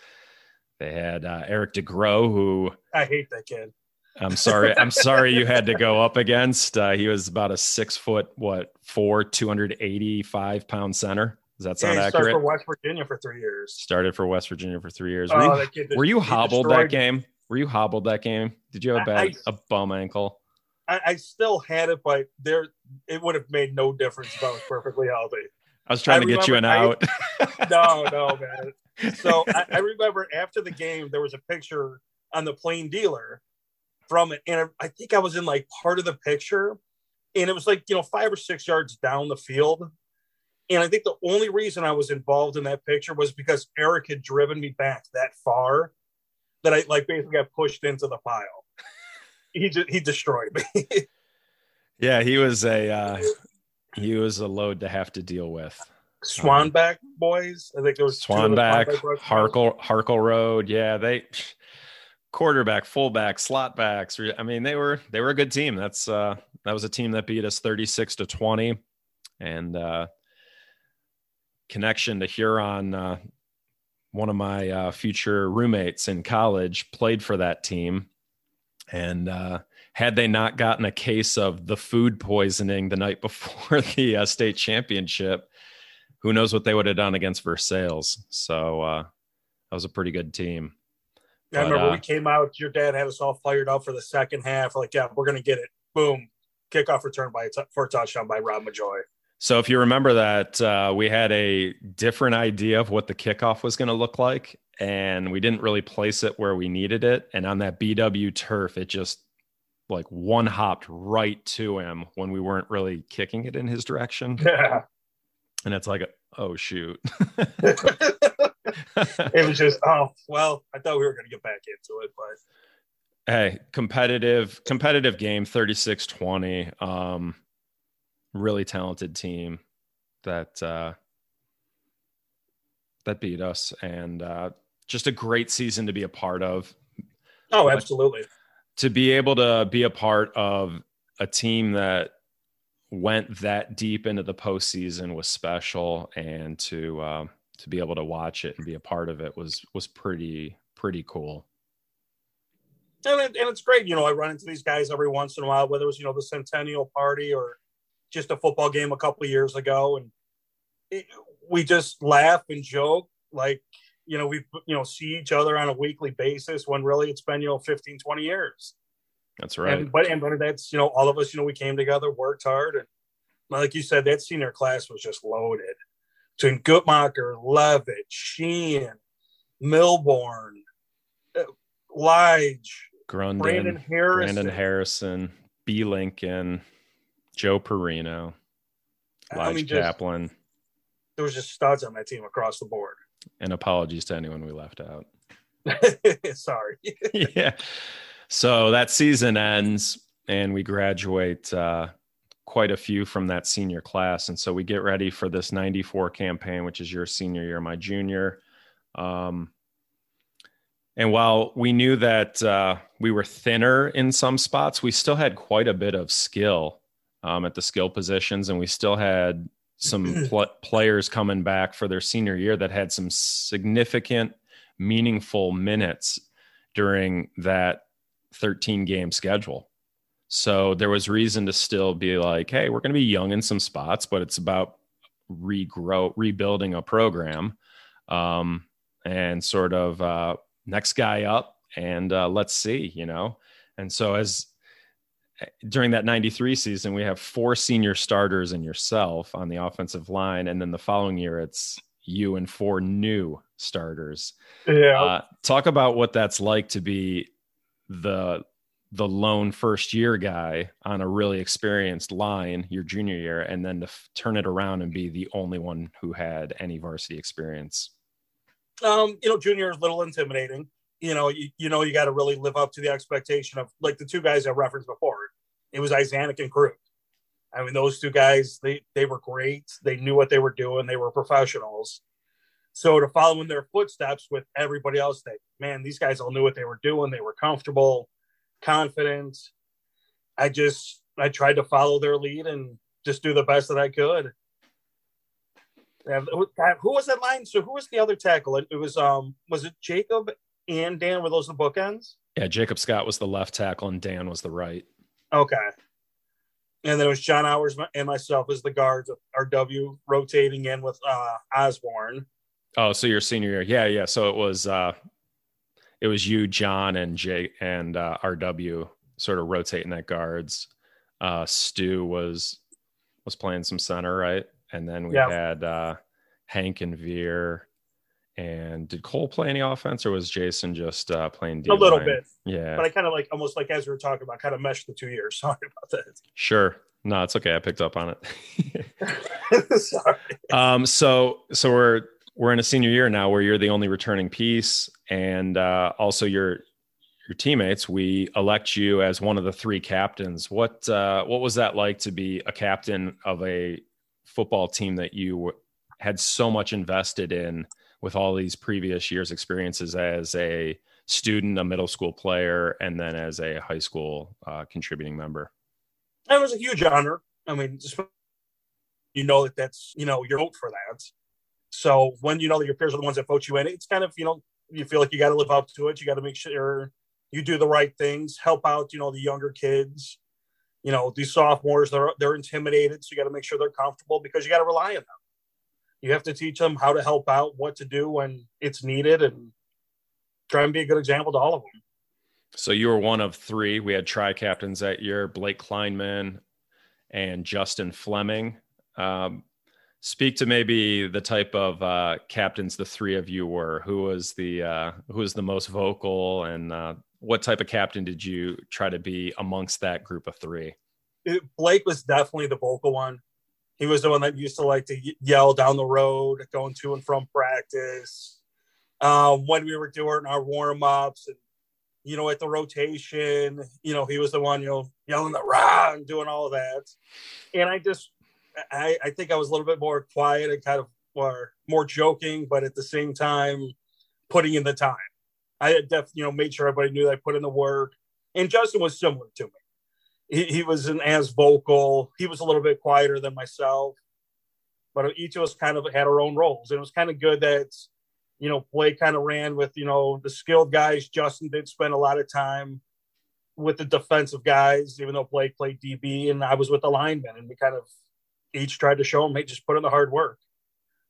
They had uh, Eric DeGrow, who I hate that kid. I'm sorry. I'm sorry you had to go up against. Uh, he was about a six foot, what, four, 285 pound center. Does that sound yeah, accurate? Started for West Virginia for three years. Started for West Virginia for three years. Oh, were you, just, were you hobbled that game? Were you hobbled that game? Did you have a bad I, a bum ankle? I, I, still had it, but there it would have made no difference if I was perfectly healthy. I was trying I to get you an out. no, no, man. So I, remember after the game, there was a picture on the plain dealer from it. And I think I was in like part of the picture. And it was like, you know, five or six yards down the field. And I think the only reason I was involved in that picture was because Eric had driven me back that far that I like basically got pushed into the pile. He just he destroyed me. yeah, he was a uh he was a load to have to deal with. Swanback um, boys. I think it was Swanback, Harkle, Harkle Road. Yeah, they quarterback, fullback, slot backs. I mean, they were they were a good team. That's uh that was a team that beat us 36 to 20. And uh connection to Huron, uh one of my uh, future roommates in college played for that team. And uh had they not gotten a case of the food poisoning the night before the uh, state championship, who knows what they would have done against Versailles. So uh, that was a pretty good team. Yeah, I remember uh, we came out. Your dad had us all fired up for the second half. Like, yeah, we're gonna get it. Boom, kickoff return by t- for a touchdown by Rob Majoy. So if you remember that, uh, we had a different idea of what the kickoff was going to look like, and we didn't really place it where we needed it. And on that BW turf, it just like one hopped right to him when we weren't really kicking it in his direction. Yeah. And it's like, oh shoot. it was just, oh well, I thought we were gonna get back into it, but hey, competitive, competitive game, 36-20. Um, really talented team that uh that beat us and uh just a great season to be a part of. Oh, absolutely to be able to be a part of a team that went that deep into the postseason was special, and to uh, to be able to watch it and be a part of it was was pretty pretty cool. And, it, and it's great, you know. I run into these guys every once in a while, whether it was you know the centennial party or just a football game a couple of years ago, and it, we just laugh and joke like you know, we you know see each other on a weekly basis when really it's been you know 15, 20 years. That's right. And, but and but that's you know all of us you know we came together, worked hard, and like you said, that senior class was just loaded. Between Guttmacher, Levitt, Sheehan, Milborn, uh, Lige, Grundon, Brandon Harrison, Brandon Harrison, B. Lincoln, Joe Perino, Lige I mean, Kaplan. Just, there was just studs on that team across the board. And apologies to anyone we left out. Sorry. yeah. So that season ends and we graduate uh, quite a few from that senior class. And so we get ready for this 94 campaign, which is your senior year, my junior. Um, and while we knew that uh, we were thinner in some spots, we still had quite a bit of skill um, at the skill positions, and we still had some pl- players coming back for their senior year that had some significant, meaningful minutes during that 13 game schedule. So there was reason to still be like, hey, we're going to be young in some spots, but it's about regrow, rebuilding a program um, and sort of uh, next guy up and uh, let's see, you know. And so as during that 93 season, we have four senior starters and yourself on the offensive line. And then the following year, it's you and four new starters. Yeah. Uh, talk about what that's like to be the the lone first year guy on a really experienced line your junior year and then to f- turn it around and be the only one who had any varsity experience um you know junior is a little intimidating you know, you, you know, you got to really live up to the expectation of like the two guys I referenced before. It was Isaac and Krug. I mean, those two guys, they they were great. They knew what they were doing. They were professionals. So to follow in their footsteps with everybody else, that man, these guys all knew what they were doing. They were comfortable, confident. I just I tried to follow their lead and just do the best that I could. who was that line? So who was the other tackle? It was um was it Jacob and Dan? Were those the bookends? Yeah, Jacob Scott was the left tackle and Dan was the right. Okay. And then it was John Hours and myself as the guards, of RW rotating in with uh, Osborne. Oh, so your senior year. Yeah, yeah. So it was uh it was you, John, and Jay and uh, RW sort of rotating that guards. Uh Stu was was playing some center, right? And then we yeah. had uh Hank and Veer. And did Cole play any offense or was Jason just uh playing? A little bit. Yeah. But I kind of like almost like as we were talking about, kind of meshed the two years. Sorry about that. Sure. No, it's okay. I picked up on it. Sorry. Um, so so we're we're in a senior year now where you're the only returning piece and uh, also your your teammates we elect you as one of the three captains. What uh, what was that like to be a captain of a football team that you had so much invested in with all these previous years experiences as a student a middle school player and then as a high school uh, contributing member? It was a huge honor. I mean you know that that's you know your vote for that. So when you know that your peers are the ones that vote you in, it's kind of, you know, you feel like you got to live up to it. You got to make sure you do the right things, help out, you know, the younger kids. You know, these sophomores, they're, they're intimidated. So you got to make sure they're comfortable because you got to rely on them. You have to teach them how to help out, what to do when it's needed, and try and be a good example to all of them. So you were one of three. We had tri captains that year Blake Kleinman and Justin Fleming. Um, speak to maybe the type of uh, captains the three of you were. Who was the uh, who was the most vocal, and uh, what type of captain did you try to be amongst that group of three? It, Blake was definitely the vocal one. He was the one that used to like to yell down the road, going to and from practice. Um, when we were doing our warm ups and you know, at the rotation, you know, he was the one, you know, yelling the rah and doing all that. And I just I, I think I was a little bit more quiet and kind of more, more joking, but at the same time, putting in the time. I had def, you know, made sure everybody knew I put in the work. And Justin was similar to me. He, he wasn't as vocal. He was a little bit quieter than myself, but each of us kind of had our own roles. And it was kind of good that, you know, Blake kind of ran with, you know, the skilled guys. Justin did spend a lot of time with the defensive guys, even though Blake played DB and I was with the linemen. And we kind of each tried to show him, hey, just put in the hard work.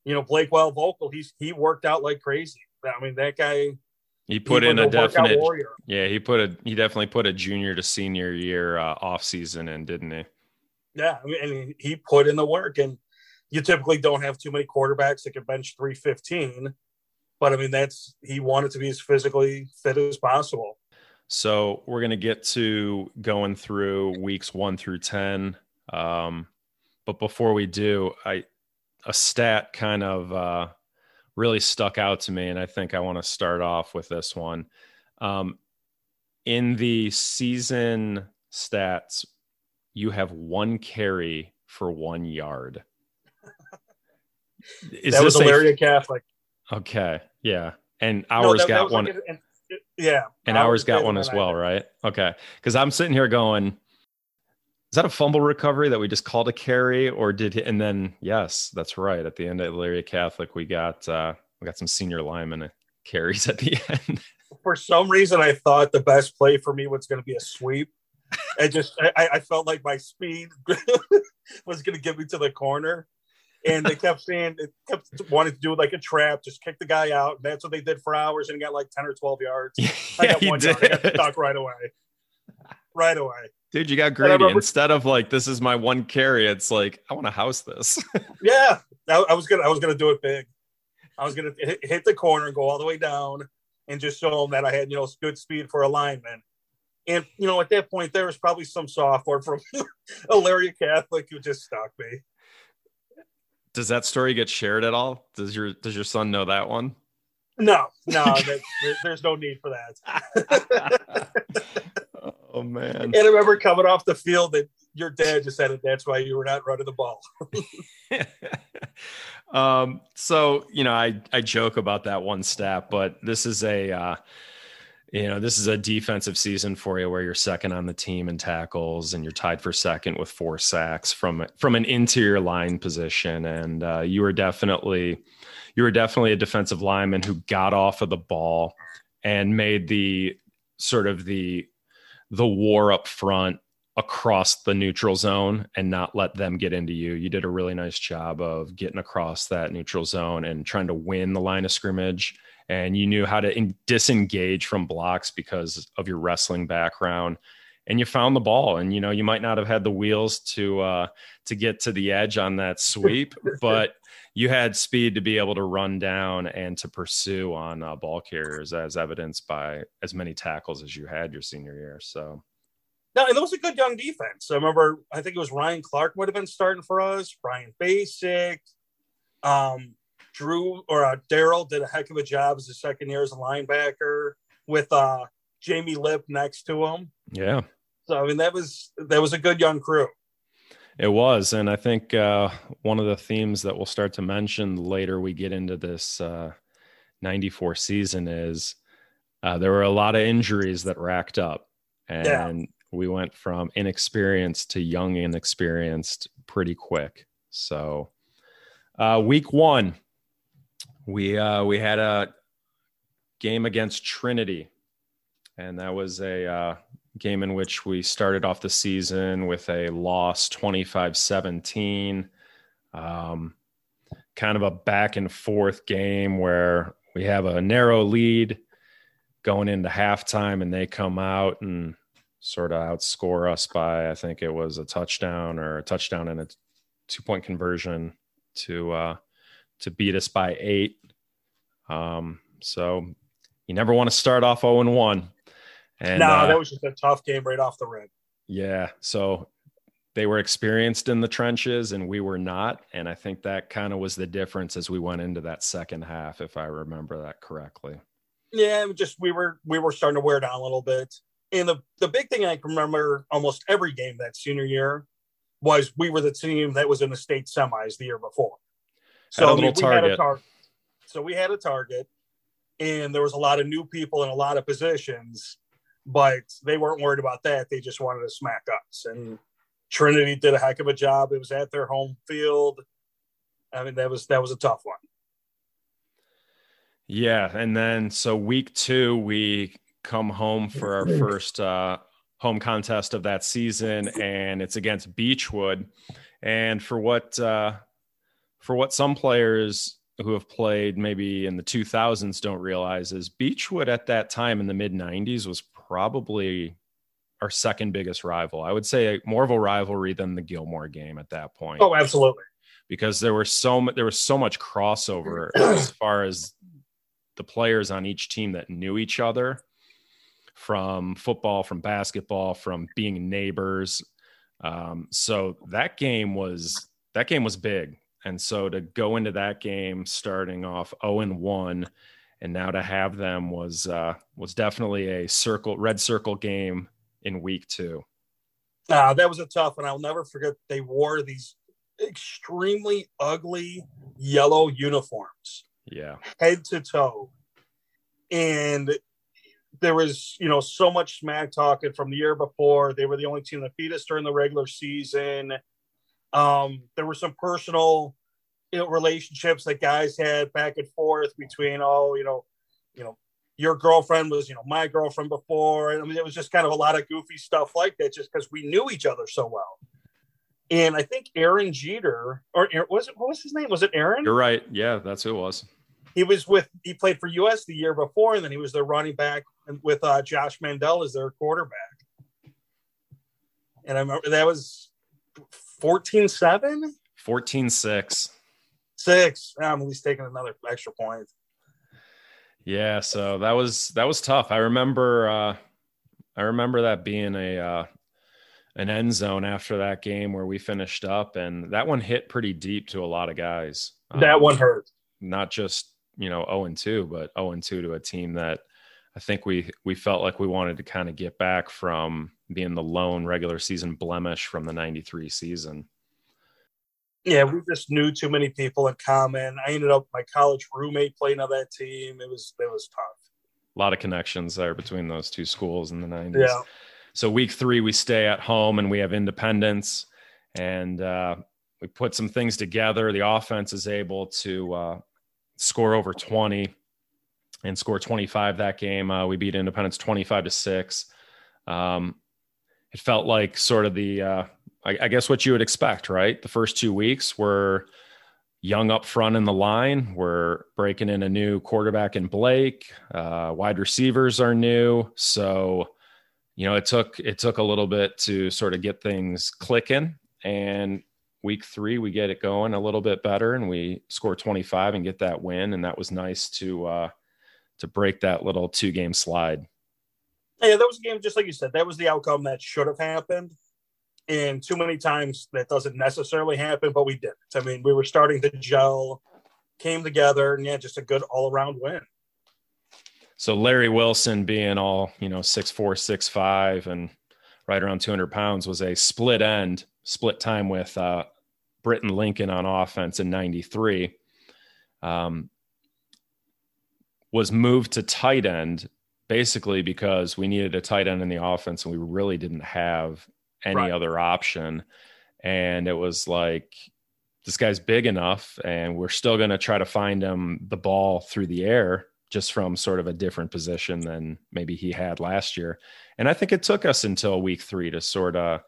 You know, Blake Well vocal, he's he worked out like crazy. I mean, that guy he put he in a definite yeah, he put a he definitely put a junior to senior year uh, off season in, didn't he? Yeah, I mean, and he put in the work, and you typically don't have too many quarterbacks that can bench three fifteen. But I mean, that's he wanted to be as physically fit as possible. So we're gonna get to going through weeks one through ten. Um, but before we do, I a stat kind of uh, really stuck out to me, and I think I want to start off with this one. Um, in the season stats, you have one carry for one yard. Is that was Elaria Catholic. Okay, yeah, and ours no, got one. Like a, and, yeah, and ours got one as well, right? Okay, because I'm sitting here going is that a fumble recovery that we just called a carry, or did he, and then yes, that's right. At the end of Elaria Catholic, we got uh, we got some senior linemen carries at the end. For some reason, I thought the best play for me was going to be a sweep. I just I, I felt like my speed was going to get me to the corner, and they kept saying it kept wanting to do like a trap, just kick the guy out. And that's what they did for hours, and he got like ten or twelve yards. Yeah, I got one yard. I got stuck right away, right away. Dude, you got greedy. Remember, Instead of like, this is my one carry, it's like, I want to house this. yeah, I, I, was gonna, I was gonna do it big. I was gonna hit, hit, the corner and go all the way down, and just show them that I had, you know, good speed for alignment. And you know, at that point, there was probably some software from Elaria Catholic who just stuck me. Does that story get shared at all? Does your Does your son know that one? No, no, that, there's no need for that. Oh man! And I remember coming off the field that your dad just said it. That's why you were not running the ball. um, so you know, I I joke about that one stat, but this is a uh, you know this is a defensive season for you where you're second on the team in tackles and you're tied for second with four sacks from from an interior line position, and uh, you were definitely you were definitely a defensive lineman who got off of the ball and made the sort of the the war up front across the neutral zone and not let them get into you. You did a really nice job of getting across that neutral zone and trying to win the line of scrimmage. And you knew how to in- disengage from blocks because of your wrestling background. And you found the ball, and you know you might not have had the wheels to uh, to get to the edge on that sweep, but you had speed to be able to run down and to pursue on uh, ball carriers, as evidenced by as many tackles as you had your senior year. So no, and it was a good young defense. I remember, I think it was Ryan Clark would have been starting for us. Brian Basic, um, Drew or uh, Daryl did a heck of a job as a second year as a linebacker with uh, Jamie Lip next to him. Yeah. So I mean, that was that was a good young crew. It was, and I think uh, one of the themes that we'll start to mention later we get into this uh, '94 season is uh, there were a lot of injuries that racked up, and yeah we went from inexperienced to young and experienced pretty quick. So, uh, week one, we uh, we had a game against Trinity, and that was a uh, game in which we started off the season with a loss 25 17. Um, kind of a back and forth game where we have a narrow lead going into halftime and they come out and sort of outscore us by I think it was a touchdown or a touchdown and a two point conversion to uh, to beat us by eight. Um, so you never want to start off 0 and 1. And no, uh, that was just a tough game right off the rip. Yeah. So they were experienced in the trenches and we were not. And I think that kind of was the difference as we went into that second half, if I remember that correctly. Yeah, just we were we were starting to wear down a little bit. And the, the big thing I can remember almost every game that senior year was we were the team that was in the state semis the year before. So I mean, we target. had a target. So we had a target, and there was a lot of new people in a lot of positions, but they weren't worried about that. They just wanted to smack us. And Trinity did a heck of a job. It was at their home field. I mean, that was that was a tough one. Yeah, and then so week two we come home for our first uh, home contest of that season, and it's against Beachwood. And for what uh, for what some players who have played maybe in the 2000s don't realize is Beachwood at that time in the mid 90s was probably our second biggest rival. I would say more of a rivalry than the Gilmour game at that point. Oh, absolutely. Because there were so there was so much crossover as far as the players on each team that knew each other from football, from basketball, from being neighbors. Um, so that game was that game was big, and so to go into that game starting off zero oh and one, and now to have them was uh, was definitely a circle red circle game in week two. Uh, that was a tough one. I'll never forget. They wore these extremely ugly yellow uniforms. Yeah, head to toe, and there was, you know, so much smack talking from the year before. They were the only team that beat us during the regular season. Um, there were some personal, you know, relationships that guys had back and forth between, oh, you know, you know, your girlfriend was, you know, my girlfriend before. And I mean, it was just kind of a lot of goofy stuff like that, just because we knew each other so well. And I think Aaron Jeter, or was it what was his name? Was it Aaron? You're right. Yeah, that's who it was. He was with he played for US the year before, and then he was their running back with uh, Josh Mandel as their quarterback. And I remember that was 14 7? 14 6. Six. I'm at least taking another extra point. Yeah, so that was that was tough. I remember uh I remember that being a uh an end zone after that game where we finished up and that one hit pretty deep to a lot of guys. That um, one hurt. Not just, you know, 0 and 2, but 0 and 2 to a team that I think we we felt like we wanted to kind of get back from being the lone regular season blemish from the 93 season. Yeah, we just knew too many people in common. I ended up my college roommate playing on that team. It was it was tough. A lot of connections there between those two schools in the 90s. Yeah. So week three, we stay at home and we have independence, and uh, we put some things together. The offense is able to uh, score over 20 and score 25 that game. Uh, we beat Independence 25 to six. Um, it felt like sort of the, uh, I, I, guess what you would expect, right? The first two weeks were young up front in the line. We're breaking in a new quarterback in Blake. Uh, wide receivers are new, so you know it took it took a little bit to sort of get things clicking. And week three, we get it going a little bit better, and we score 25 and get that win. And that was nice to uh, to break that little two game slide. Yeah, that was a game just like you said. That was the outcome that should have happened. And too many times that doesn't necessarily happen, but we did. I mean, we were starting to gel, came together, and yeah, just a good all around win. So Larry Wilson being all, you know, six four, six five and right around 200 pounds was a split end, split time with uh, Britton Lincoln on offense in 93. Um, was moved to tight end basically because we needed a tight end in the offense and we really didn't have any right. other option. And it was like, this guy's big enough and we're still going to try to find him the ball through the air just from sort of a different position than maybe he had last year. And I think it took us until week three to sort of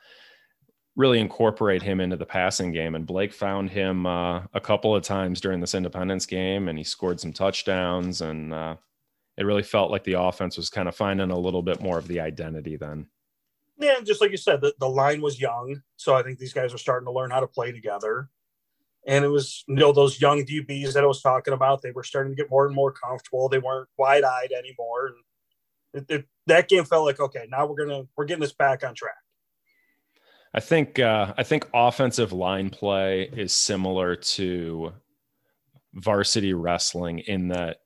really incorporate him into the passing game. And Blake found him uh, a couple of times during this Independence game, and he scored some touchdowns. And uh, it really felt like the offense was kind of finding a little bit more of the identity then. Yeah, just like you said, the, the line was young, so I think these guys are starting to learn how to play together. And it was, you know, those young DBs that I was talking about. They were starting to get more and more comfortable. They weren't wide eyed anymore, and it, it, that game felt like okay, now we're gonna we're getting this back on track. I think uh, I think offensive line play is similar to varsity wrestling in that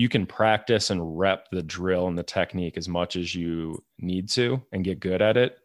you can practice and rep the drill and the technique as much as you need to and get good at it.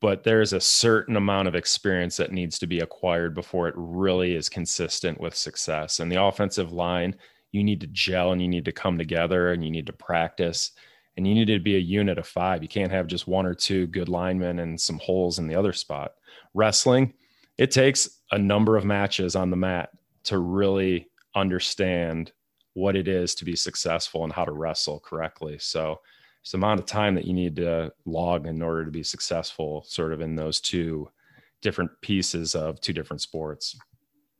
But there's a certain amount of experience that needs to be acquired before it really is consistent with success. And the offensive line, you need to gel and you need to come together and you need to practice and you need to be a unit of five. You can't have just one or two good linemen and some holes in the other spot. Wrestling, it takes a number of matches on the mat to really understand what it is to be successful and how to wrestle correctly. So it's the amount of time that you need to log in order to be successful, sort of in those two different pieces of two different sports.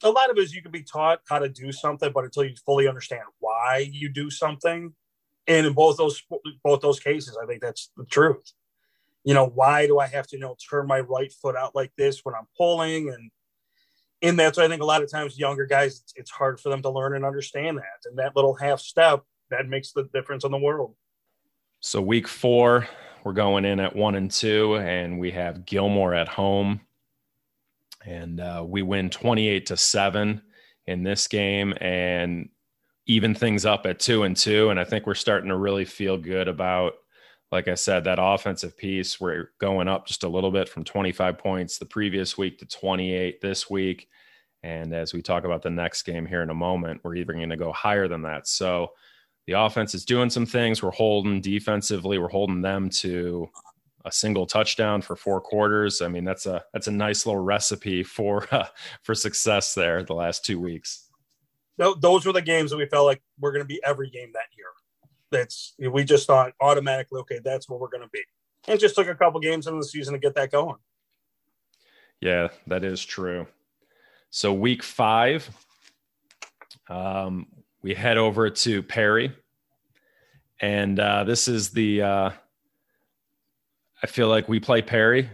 A lot of it is you can be taught how to do something, but until you fully understand why you do something, and in both those both those cases, I think that's the truth. You know, why do I have to you know turn my right foot out like this when I'm pulling and in that? So I think a lot of times younger guys, it's, hard for them to learn and understand that, and that little half step that makes the difference in the world. So week four, we're going in at one and two, and we have Gilmour at home, and uh, we win twenty eight to seven in this game, and even things up at two and two. And I think we're starting to really feel good about, like I said, that offensive piece. We're going up just a little bit from 25 points the previous week to 28 this week. And as we talk about the next game here in a moment, we're even going to go higher than that. So the offense is doing some things. We're holding defensively, we're holding them to a single touchdown for four quarters. I mean, that's a that's a nice little recipe for uh, for success there the last two weeks No, those were the games that we felt like we're going to be every game that. That's we just thought automatically, okay, that's what we're going to be, and just took a couple games in the season to get that going. Yeah, that is true. So week five, um, we head over to Perry, and uh, this is the. Uh, I feel like we play Perry.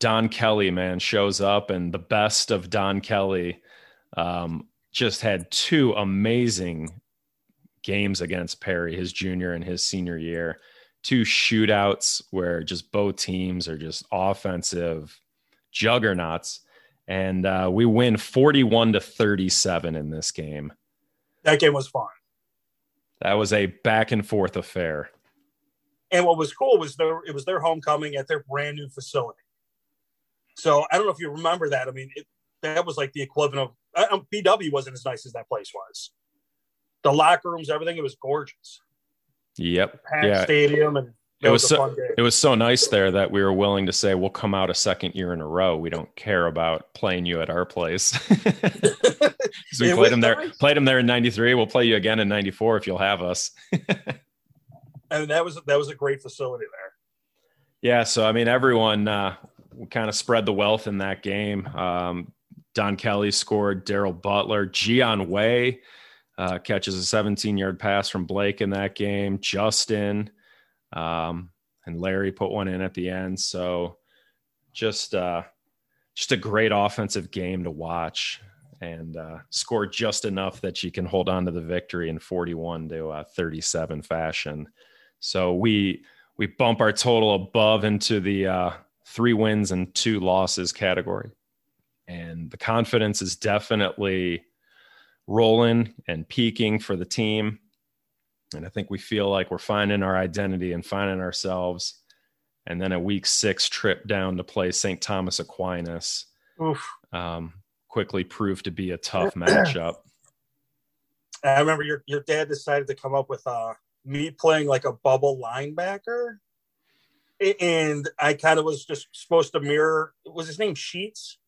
Don Kelly, man, shows up, and the best of Don Kelly um, just had two amazing games against Perry, his junior and his senior year. Two shootouts where just both teams are just offensive juggernauts. And uh, we win 41 to 37 in this game. That game was fun. That was a back and forth affair. And what was cool was their it was their homecoming at their brand new facility. So I don't know if you remember that. I mean, it, that was like the equivalent of uh, BW um, wasn't as nice as that place was. The locker rooms, everything, it was gorgeous. Yep. yeah. stadium and it was, was so, it was so nice there that we were willing to say we'll come out a second year in a row. We don't care about playing you at our place. so we played them there, nice. played them there in '93. We'll play you again in '94 if you'll have us. and that was that was a great facility there. Yeah, so I mean, everyone uh, kind of spread the wealth in that game. Um, Don Kelly scored. Daryl Butler, Gian Way uh, catches a 17 yard pass from Blake in that game. Justin. Um, and Larry put one in at the end. So just uh, just a great offensive game to watch and uh, score just enough that you can hold on to the victory in 41 to uh, 37 fashion. So we we bump our total above into the uh, three wins and two losses category, and the confidence is definitely rolling and peaking for the team. And I think we feel like we're finding our identity and finding ourselves. And then a week six trip down to play St. Thomas Aquinas um, quickly proved to be a tough matchup. I remember your, your dad decided to come up with uh, me playing like a bubble linebacker. And I kind of was just supposed to mirror, was his name Sheets?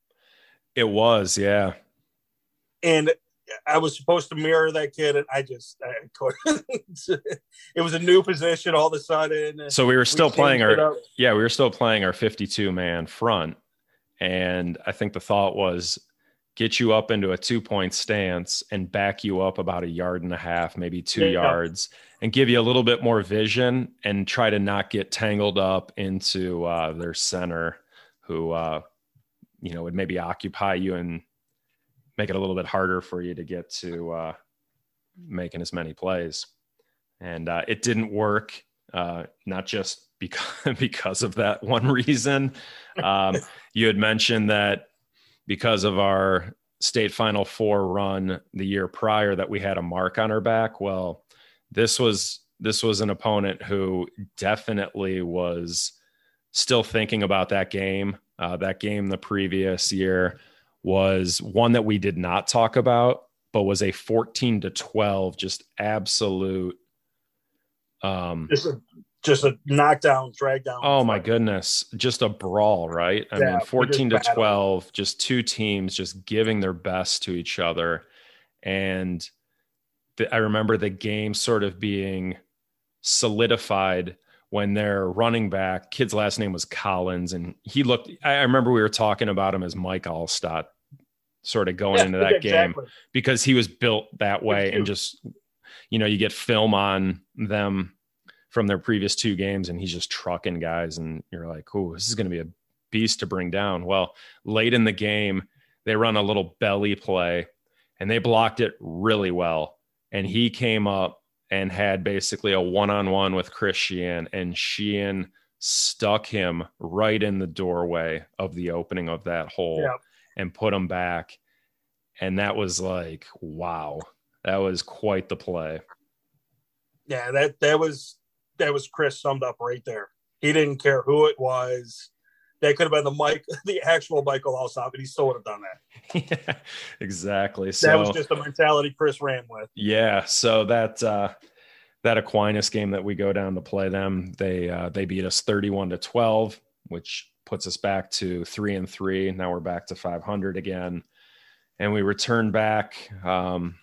It was, yeah. And I was supposed to mirror that kid, and I just I couldn't. it was a new position all of a sudden. So we were still we playing our yeah, we were still playing our 52 man front, and I think the thought was get you up into a two point stance and back you up about a yard and a half, maybe two yeah. yards, and give you a little bit more vision and try to not get tangled up into uh, their center, who uh, you know would maybe occupy you and make it a little bit harder for you to get to uh, making as many plays. And uh, it didn't work, uh, not just because because of that one reason. Um, you had mentioned that because of our state final four run the year prior that we had a mark on our back. Well, this was this was an opponent who definitely was still thinking about that game, uh, that game the previous year was one that we did not talk about, but was a 14 to 12, just absolute. Um, just a, just a knockdown, drag down. Oh my goodness. Just a brawl, right? I yeah, mean, 14 to 12, just two teams just giving their best to each other. And the, I remember the game sort of being solidified when their running back, kid's last name was Collins, and he looked. I remember we were talking about him as Mike Alstott, sort of going yeah, into that exactly. game because he was built that way, and just you know, you get film on them from their previous two games, and he's just trucking guys, and you're like, "Oh, this is going to be a beast to bring down." Well, late in the game, they run a little belly play, and they blocked it really well, and he came up and had basically a one-on-one with Chris Sheehan, and Sheehan stuck him right in the doorway of the opening of that hole yep. and put him back. And that was like, wow, that was quite the play. Yeah, that that was that was Chris summed up right there. He didn't care who it was. That could have been the Mike, the actual Michael Alstott, but he still would have done that. yeah, exactly. So that was just the mentality Chris ran with. Yeah. So that uh, that Aquinas game that we go down to play them, they uh, they beat us thirty-one to twelve, which puts us back to three and three. Now we're back to five hundred again, and we return back. Um,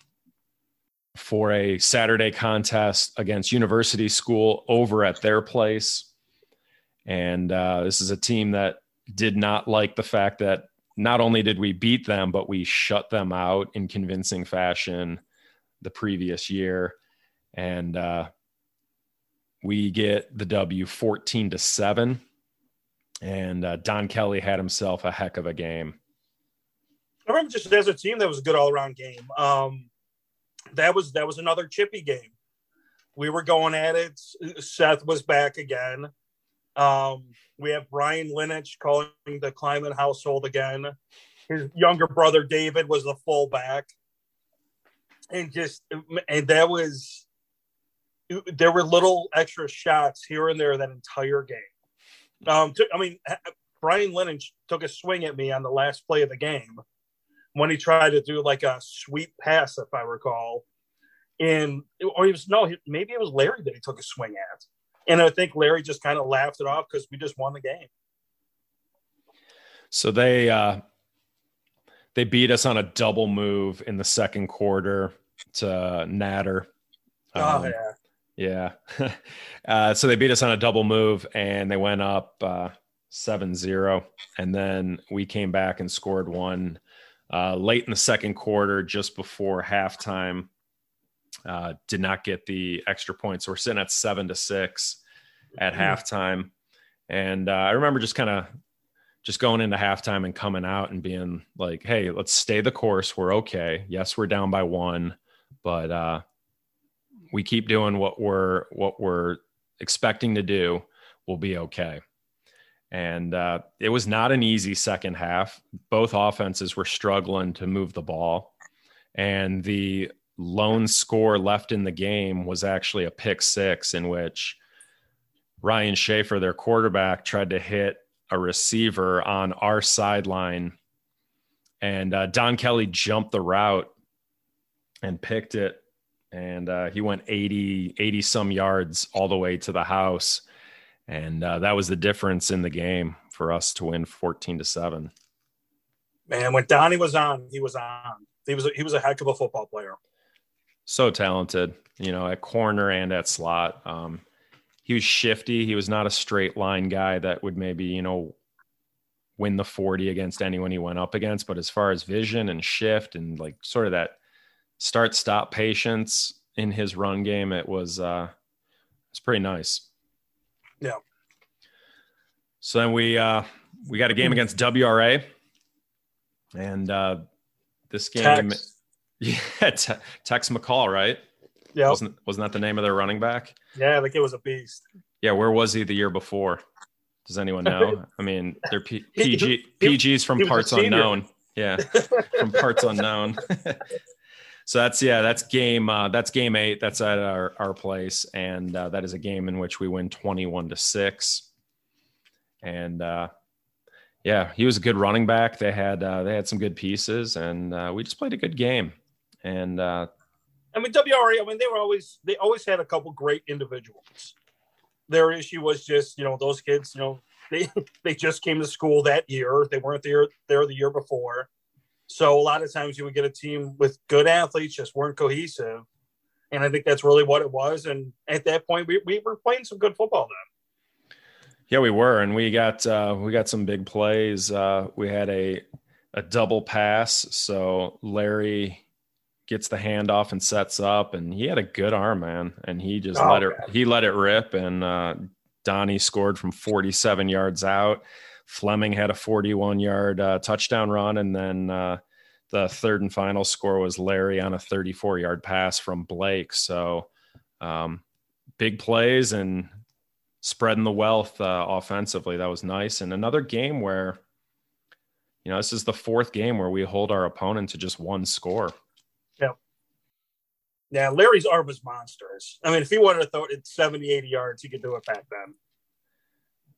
for a Saturday contest against University School over at their place. And uh, this is a team that did not like the fact that not only did we beat them, but we shut them out in convincing fashion the previous year. And uh, we get the W 14 to 7. And uh, Don Kelly had himself a heck of a game. I remember just as a team, that was a good all around game. Um, that was that was another chippy game. We were going at it. Seth was back again. Um, we have Brian Linich calling the Climate household again. His younger brother David was the fullback, and just and that was there were little extra shots here and there that entire game. Um, I mean, Brian Lennon took a swing at me on the last play of the game when he tried to do like a sweep pass, if I recall. And or he was no, maybe it was Larry that he took a swing at, and I think Larry just kind of laughed it off because we just won the game. So they uh, they beat us on a double move in the second quarter to Natter. Oh, um, oh yeah, yeah. uh, so they beat us on a double move, and they went up uh, 7-0. and then we came back and scored one uh, late in the second quarter, just before halftime. Uh, did not get the extra points. So we're sitting at seven to six at mm-hmm. halftime, and uh, I remember just kind of just going into halftime and coming out and being like, "Hey, let's stay the course. We're okay. Yes, we're down by one, but uh, we keep doing what we're what we're expecting to do. We'll be okay." And uh, it was not an easy second half. Both offenses were struggling to move the ball, and the lone score left in the game was actually a pick six in which Ryan Schaefer, their quarterback, tried to hit a receiver on our sideline, and uh, Don Kelly jumped the route and picked it, and uh, he went 80, 80 some yards all the way to the house, and uh, that was the difference in the game for us to win fourteen to seven. Man, when Donnie was on, he was on. He was a, he was a heck of a football player. So talented, you know, at corner and at slot. Um, he was shifty. He was not a straight line guy that would maybe, you know, win the 40 against anyone he went up against. But as far as vision and shift and like sort of that start stop patience in his run game, it was uh it's pretty nice. Yeah. So then we uh we got a game against WRA. And uh this game Tex. yeah, Tex McCall, right? Yeah. Wasn't wasn't that the name of their running back? Yeah, like it was a beast. Yeah, where was he the year before? Does anyone know? I mean, they're P- PG PGs from parts unknown. Yeah, from parts unknown. so that's yeah, that's game uh, that's game eight. That's at our our place, and uh, that is a game in which we win twenty one to six. And uh, yeah, he was a good running back. They had uh, they had some good pieces, and uh, we just played a good game. And uh, I mean, WRA, I mean, they were always, they always had a couple great individuals. Their issue was just, you know, those kids, you know, they, they just came to school that year. They weren't there, there the year before. So a lot of times you would get a team with good athletes, just weren't cohesive. And I think that's really what it was. And at that point, we, we were playing some good football then. Yeah, we were, and we got uh, we got some big plays. Uh, we had a a double pass, so Larry gets the handoff and sets up, and he had a good arm, man, and he just oh, let it he let it rip, and uh, Donnie scored from 47 yards out. Fleming had a 41 yard uh, touchdown run, and then uh, the third and final score was Larry on a 34 yard pass from Blake. So um, big plays and spreading the wealth uh, offensively. That was nice. And another game where, you know, this is the fourth game where we hold our opponent to just one score. Yeah, Larry's arm was monstrous. I mean, if he wanted to throw it 70, 80 yards, he could do it back then.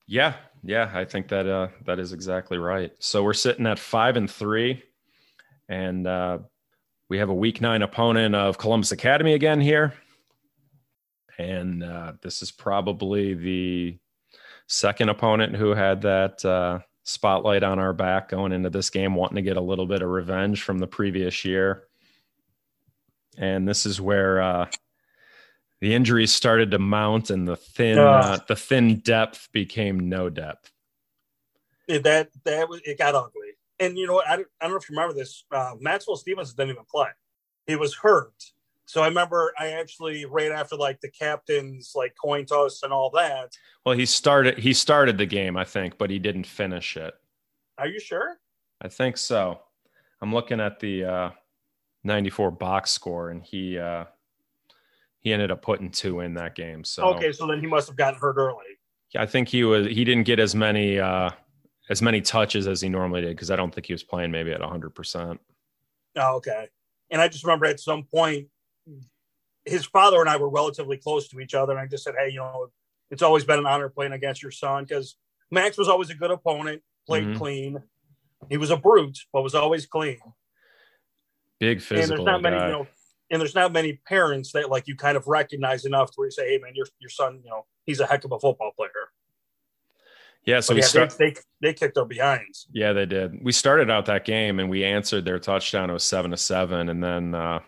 Yeah, yeah, I think that uh, that is exactly right. So we're sitting at five and three, and uh, we have a week nine opponent of Columbus Academy again here, and uh, this is probably the second opponent who had that uh, spotlight on our back going into this game, wanting to get a little bit of revenge from the previous year and this is where uh, the injuries started to mount, and the thin uh, the thin depth became no depth. That that was it got ugly. And you know what? I don't, I don't know if you remember this. Uh, Maxwell Stevens didn't even play; he was hurt. So I remember I actually right after like the captain's like coin toss and all that. Well, he started he started the game, I think, but he didn't finish it. Are you sure? I think so. I'm looking at the uh 94 box score, and he uh, he ended up putting two in that game. So okay, so then he must have gotten hurt early. I think he was he didn't get as many uh, as many touches as he normally did because I don't think he was playing maybe at 100. percent Oh, okay. And I just remember at some point his father and I were relatively close to each other. And I just said, hey, you know, it's always been an honor playing against your son because Max was always a good opponent, played mm-hmm. clean. He was a brute, but was always clean. Big physical. And there's not guy. many, you know, and there's not many parents that like you kind of recognize enough to where you say, "Hey, man, your your son, you know, he's a heck of a football player." Yeah, so but we yeah, start. They, they, they kicked our behinds. Yeah, they did. We started out that game and we answered their touchdown. It was seven to seven, and then uh, I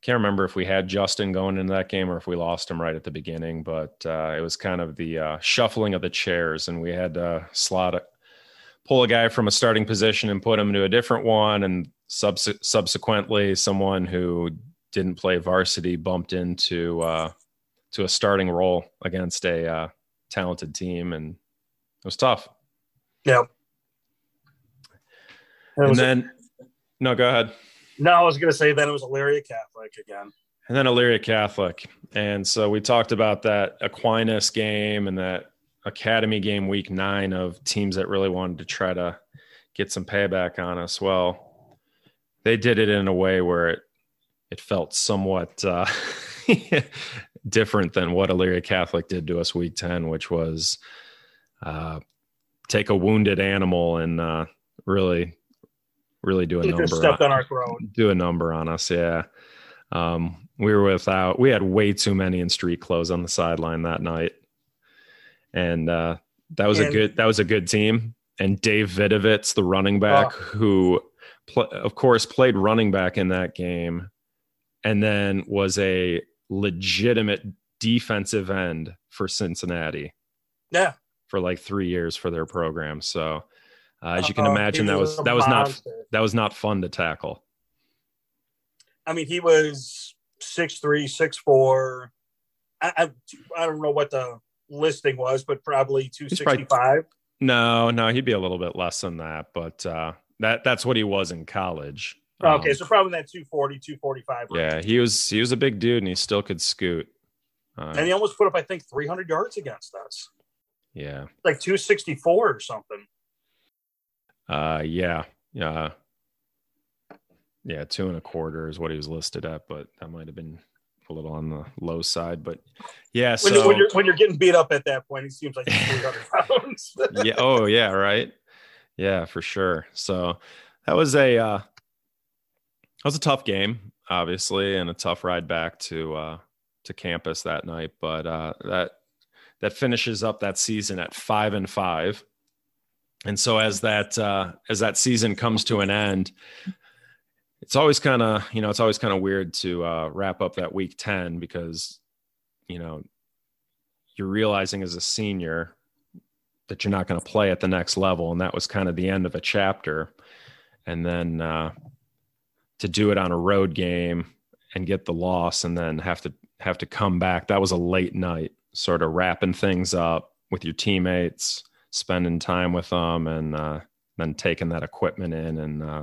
can't remember if we had Justin going into that game or if we lost him right at the beginning. But uh, it was kind of the uh, shuffling of the chairs, and we had to slot pull a guy from a starting position and put him into a different one, and subs- subsequently someone who didn't play varsity bumped into uh, to a starting role against a uh, talented team, and it was tough. Yeah. And, and then, no, go ahead. No, I was going to say then it was Elyria Catholic again. And then Elyria Catholic. And so we talked about that Aquinas game and that Academy game week nine of teams that really wanted to try to get some payback on us. Well, they did it in a way where it it felt somewhat uh, different than what Elyria Catholic did to us week 10, which was uh, take a wounded animal and uh, really, really do a number. Stepped on, on our throat. Do a number on us, yeah. Um, we were without. We had way too many in street clothes on the sideline that night, and uh, that was and, a good. That was a good team. And Dave Vidovitz, the running back, oh. who, pl- of course, played running back in that game and then was a legitimate defensive end for Cincinnati. Yeah. For like three years for their program. So uh, as you can imagine, that was that was not that was not fun to tackle. I mean, he was six three, six four. I, I, I don't know what the listing was, but probably two sixty five. No, no, he'd be a little bit less than that, but uh, that that's what he was in college. Okay, um, so probably that 240, 245. Range. Yeah, he was he was a big dude and he still could scoot. Uh, and he almost put up, I think, 300 yards against us. Yeah. Like 264 or something. Uh, yeah. Yeah. Yeah, two and a quarter is what he was listed at, but that might have been a little on the low side. But yeah, when, so when you're when you're getting beat up at that point, it seems like 300 pounds. yeah. Oh, yeah. Right. Yeah, for sure. So that was a uh, that was a tough game, obviously, and a tough ride back to uh, to campus that night. But uh, that that finishes up that season at five and five. And so as that uh, as that season comes to an end, it's always kind of you know it's always kind of weird to uh, wrap up that week ten because you know you're realizing as a senior that you're not going to play at the next level, and that was kind of the end of a chapter. And then uh, to do it on a road game and get the loss and then have to have to come back. That was a late night, sort of wrapping things up with your teammates, spending time with them, and uh, then taking that equipment in and uh,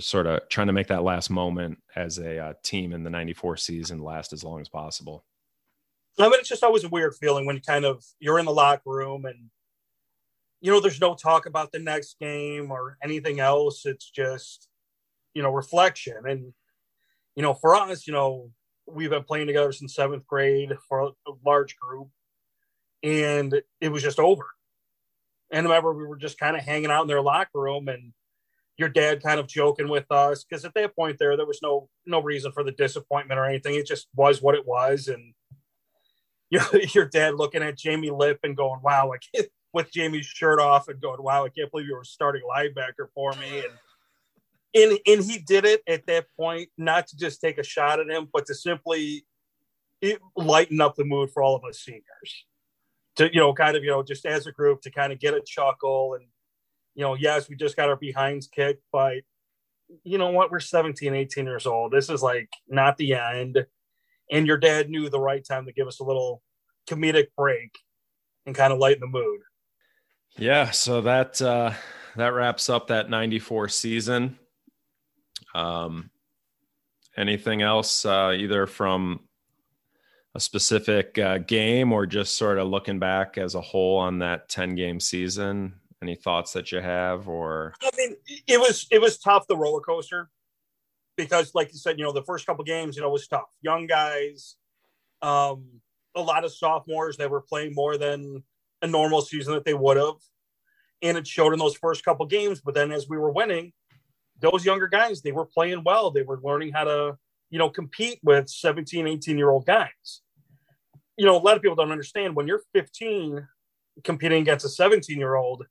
sort of trying to make that last moment as a uh, team in the '94 season last as long as possible. I mean, it's just always a weird feeling when you kind of you're in the locker room and you know there's no talk about the next game or anything else. It's just you know reflection and you know for us you know we've been playing together since seventh grade for a large group and it was just over and remember we were just kind of hanging out in their locker room and your dad kind of joking with us because at that point there there was no no reason for the disappointment or anything. It just was what it was. And you know, your dad looking at Jamie Lip and going wow I can't with Jamie's shirt off and going wow I can't believe you were starting linebacker for me. And and and he did it at that point not to just take a shot at him, but to simply it, lighten up the mood for all of us seniors. To you know, kind of you know, just as a group to kind of get a chuckle and you know, yes, we just got our behinds kicked, but you know what? We're 17, 18 years old. This is like not the end. And your dad knew the right time to give us a little comedic break and kind of lighten the mood. Yeah, so that uh that wraps up that 94 season. Um, anything else, uh, either from a specific uh, game or just sort of looking back as a whole on that 10 game season? Any thoughts that you have or? I mean, it was, it was tough, the roller coaster because, like you said, you know, the first couple games, you know, was tough. Young guys, um, a lot of sophomores that were playing more than a normal season that they would have, and it showed in those first couple games. But then, as we were winning, those younger guys, they were playing well. They were learning how to, you know, compete with 17, 18 year old guys. You know, a lot of people don't understand when you're 15 competing against a 17 year old,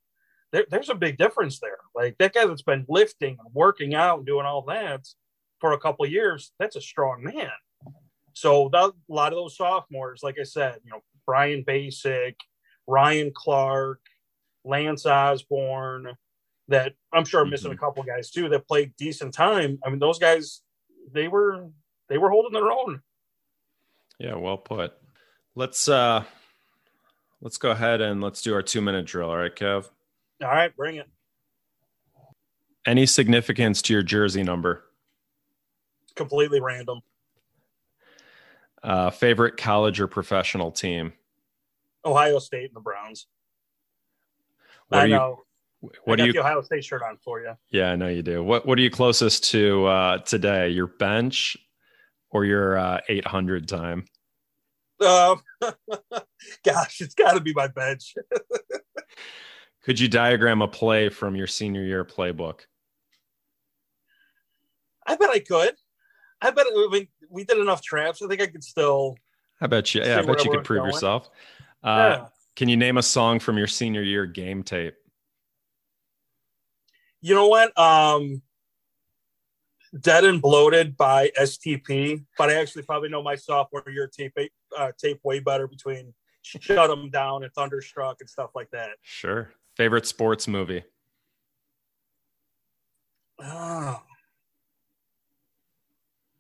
there, there's a big difference there. Like that guy that's been lifting and working out and doing all that for a couple years, that's a strong man. So that, a lot of those sophomores, like I said, you know, Brian Basic, Ryan Clark, Lance Osborne, that I'm sure I'm missing mm-hmm. a couple guys too that played decent time. I mean, those guys, they were they were holding their own. Yeah, well put. Let's uh let's go ahead and let's do our two minute drill. All right, Kev. All right, bring it. Any significance to your jersey number? Completely random. Uh, favorite college or professional team? Ohio State and the Browns. What I know. You, what do you? The Ohio State shirt on for you. Yeah, I know you do. What What are you closest to uh, today? Your bench or your uh, 800 time? Um, gosh, it's got to be my bench. Could you diagram a play from your senior year playbook? I bet I could. I bet I mean, we did enough traps. I think I could still. I bet you. Yeah, I bet you could prove going. yourself. Uh, yeah. Can you name a song from your senior year game tape? You know what? Um, Dead and Bloated by STP, but I actually probably know my sophomore year tape uh, tape way better between Shut Them Down and Thunderstruck and stuff like that. Sure. Favorite sports movie? Oh.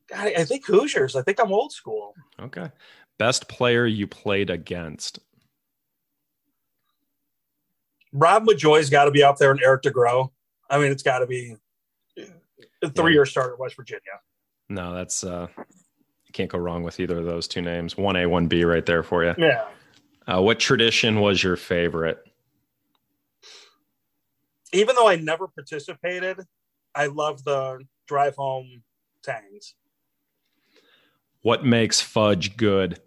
God, I think Hoosiers. I think I'm old school. Okay. Best player you played against? Rob Majoy's got to be up there and Eric DeGro. I mean, it's got to be a three year yeah. starter at West Virginia. No, that's, uh, you can't go wrong with either of those two names. 1A, 1B right there for you. Yeah. Uh, what tradition was your favorite? Even though I never participated, I love the drive home tangs. What makes fudge good?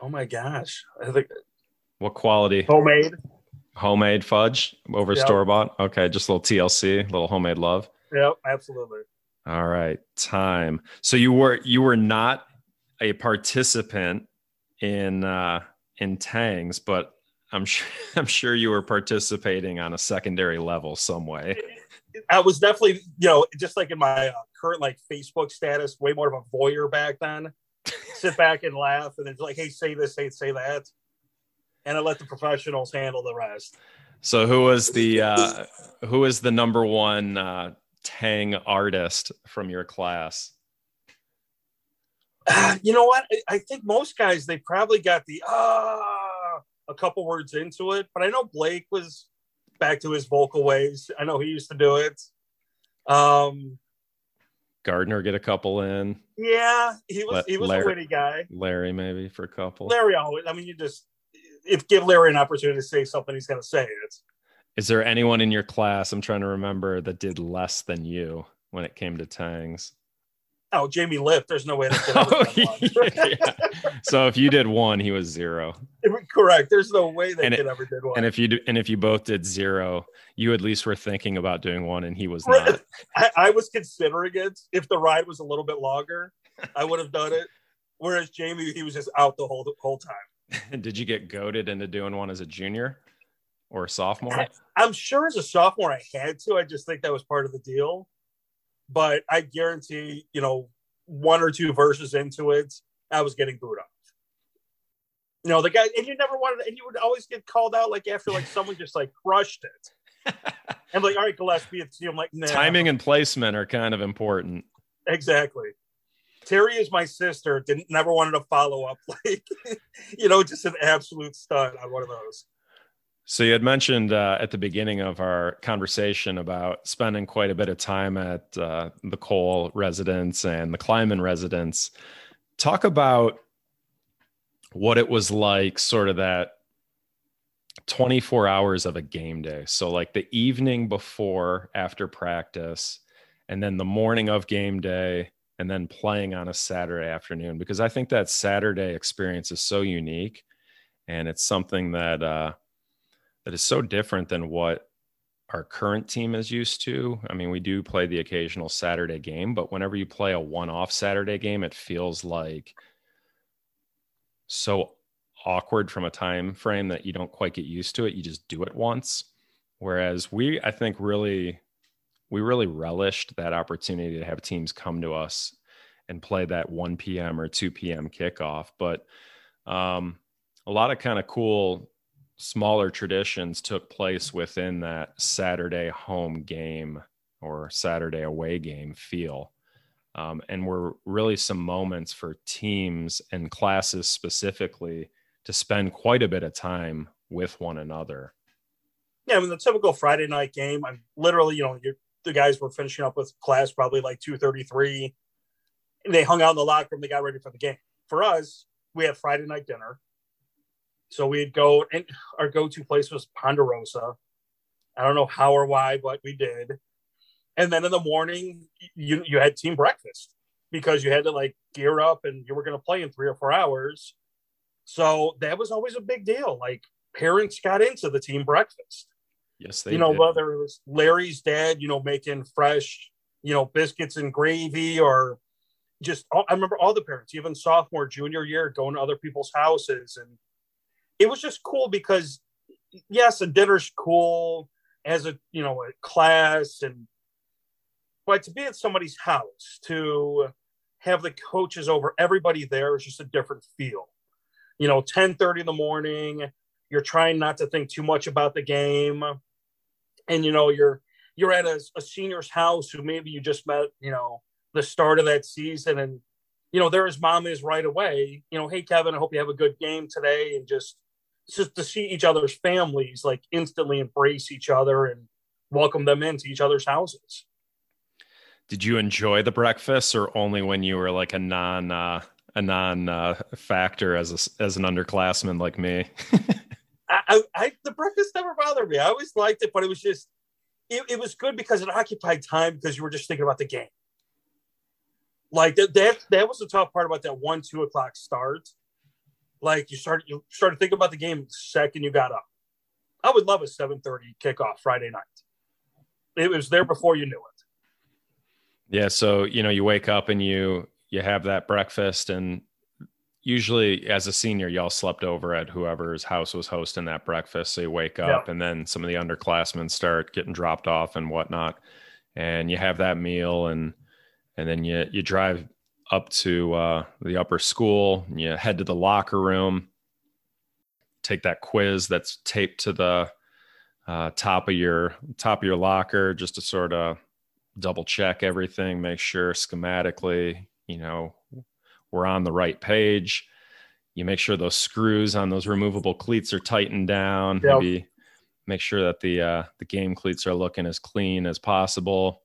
Oh my gosh. I think what quality? Homemade. Homemade fudge over yep. store bought. Okay, just a little TLC, a little homemade love. Yep, absolutely. All right, time. So you were you were not a participant in uh in Tangs, but I'm sure I'm sure you were participating on a secondary level some way. I was definitely, you know, just like in my uh, current like Facebook status, way more of a voyeur back then. Sit back and laugh, and then like, hey, say this, say say that, and I let the professionals handle the rest. So who was the uh, who was the number one uh, Tang artist from your class? Uh, you know what? I, I, think most guys they probably got the ah a couple words into it, but I know Blake was back to his vocal ways. I know he used to do it. Um, Gardner get a couple in. Yeah, he was Let he was Larry, a witty guy. Larry maybe for a couple. Larry always. I mean, you just if give Larry an opportunity to say something, he's going to say it. Is there anyone in your class? I'm trying to remember that did less than you when it came to tangs. Oh, Jamie Lift. There's no way that could oh, yeah. So if you did one, he was zero. Correct. There's no way that and could it, ever did one. And if you do, and if you both did zero, you at least were thinking about doing one, and he was not. I, I was considering it. If the ride was a little bit longer, I would have done it. Whereas Jamie, he was just out the whole the whole time. did you get goaded into doing one as a junior or a sophomore? I, I'm sure as a sophomore I had to. I just think that was part of the deal but I guarantee, you know, one or two verses into it, I was getting booed off. You know, the guy, and you never wanted, and you would always get called out like after like someone just like crushed it. I'm like, all right, Gillespie, it's you. I'm like, nah. timing and placement are kind of important. Exactly. Terry is my sister. Didn't never wanted to follow up. Like, you know, just an absolute stud on one of those. So you had mentioned uh, at the beginning of our conversation about spending quite a bit of time at uh, the Cole residence and the Klieman residence. Talk about what it was like, sort of that 24 hours of a game day. So, like the evening before, after practice, and then the morning of game day, and then playing on a Saturday afternoon. Because I think that Saturday experience is so unique, and it's something that uh, that is so different than what our current team is used to. I mean, we do play the occasional Saturday game, but whenever you play a one-off Saturday game, it feels like so awkward from a time frame that you don't quite get used to it. You just do it once. Whereas we, I think, really, we really relished that opportunity to have teams come to us and play that 1 p.m. or 2 p.m. kickoff. But um, a lot of kind of cool smaller traditions took place within that Saturday home game or Saturday away game feel. Um, and were really some moments for teams and classes specifically to spend quite a bit of time with one another. Yeah, I mean the typical Friday night game. I'm literally, you know, the guys were finishing up with class probably like two thirty three, and they hung out in the locker room. They got ready for the game. For us, we had Friday night dinner, so we'd go and our go to place was Ponderosa. I don't know how or why, but we did. And then in the morning, you you had team breakfast because you had to like gear up and you were going to play in three or four hours. So that was always a big deal. Like parents got into the team breakfast. Yes, they you know did. whether it was Larry's dad, you know, making fresh, you know, biscuits and gravy, or just all, I remember all the parents, even sophomore, junior year, going to other people's houses, and it was just cool because yes, a dinner's cool as a you know a class, and but to be at somebody's house to have the coaches over everybody there is just a different feel. You know 10 30 in the morning you're trying not to think too much about the game. And you know you're you're at a, a senior's house who maybe you just met you know the start of that season and you know there his mom is right away you know hey kevin i hope you have a good game today and just just to see each other's families like instantly embrace each other and welcome them into each other's houses did you enjoy the breakfast or only when you were like a non uh, a non uh, factor as a, as an underclassman like me. I, I, the breakfast never bothered me. I always liked it, but it was just it, it was good because it occupied time because you were just thinking about the game. Like that, that that was the tough part about that one two o'clock start. Like you started you started thinking about the game the second you got up. I would love a seven thirty kickoff Friday night. It was there before you knew it. Yeah, so you know you wake up and you you have that breakfast and usually as a senior y'all slept over at whoever's house was hosting that breakfast so you wake up and then some of the underclassmen start getting dropped off and whatnot and you have that meal and and then you you drive up to uh, the upper school and you head to the locker room. Take that quiz that's taped to the uh, top of your top of your locker just to sort of double check everything make sure schematically you know we're on the right page. You make sure those screws on those removable cleats are tightened down. Yep. maybe make sure that the uh, the game cleats are looking as clean as possible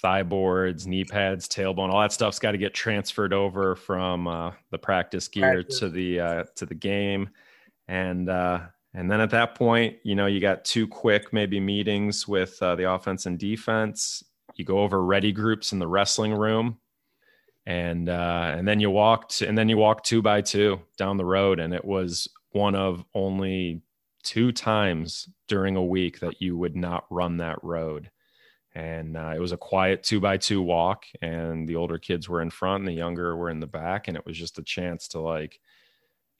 thigh boards knee pads tailbone all that stuff's got to get transferred over from uh, the practice gear practice. to the uh, to the game. And uh, and then at that point you know you got two quick maybe meetings with uh, the offense and defense. You go over ready groups in the wrestling room. And uh, and then you walked and then you walked two by two down the road. And it was one of only two times during a week that you would not run that road and uh, it was a quiet two by two walk and the older kids were in front and the younger were in the back and it was just a chance to like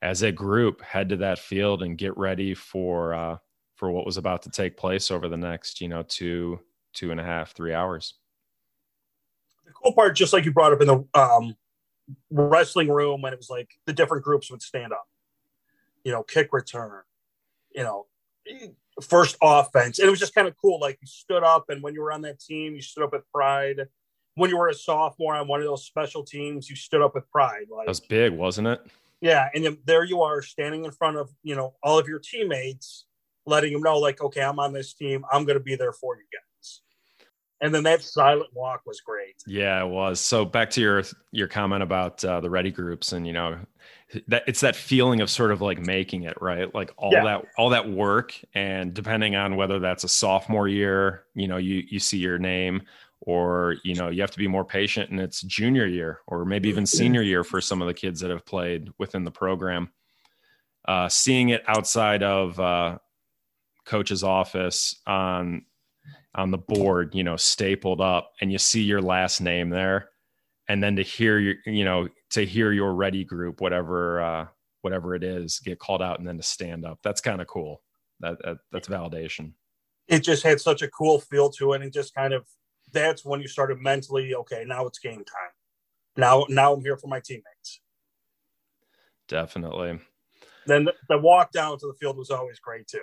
as a group head to that field and get ready for uh, for what was about to take place over the next you know two two and a half three hours. The cool part, just like you brought up in the um, wrestling room, when it was like the different groups would stand up, you know, kick return, you know, first offense. And it was just kind of cool. Like you stood up, and when you were on that team, you stood up with pride. When you were a sophomore on one of those special teams, you stood up with pride. Like, that was big, wasn't it? Yeah, and then there you are standing in front of you know all of your teammates, letting them know like, okay, I'm on this team. I'm going to be there for you guys. And then that silent walk was great. Yeah, it was. So back to your your comment about uh, the ready groups, and you know, that it's that feeling of sort of like making it right, like all yeah. that all that work, and depending on whether that's a sophomore year, you know, you you see your name, or you know, you have to be more patient, and it's junior year, or maybe even senior year for some of the kids that have played within the program. Uh, seeing it outside of uh, coach's office on on the board, you know, stapled up and you see your last name there. And then to hear your, you know, to hear your ready group, whatever, uh, whatever it is, get called out and then to stand up. That's kind of cool. That, that that's validation. It just had such a cool feel to it. And just kind of, that's when you started mentally, okay, now it's game time. Now, now I'm here for my teammates. Definitely. Then the, the walk down to the field was always great too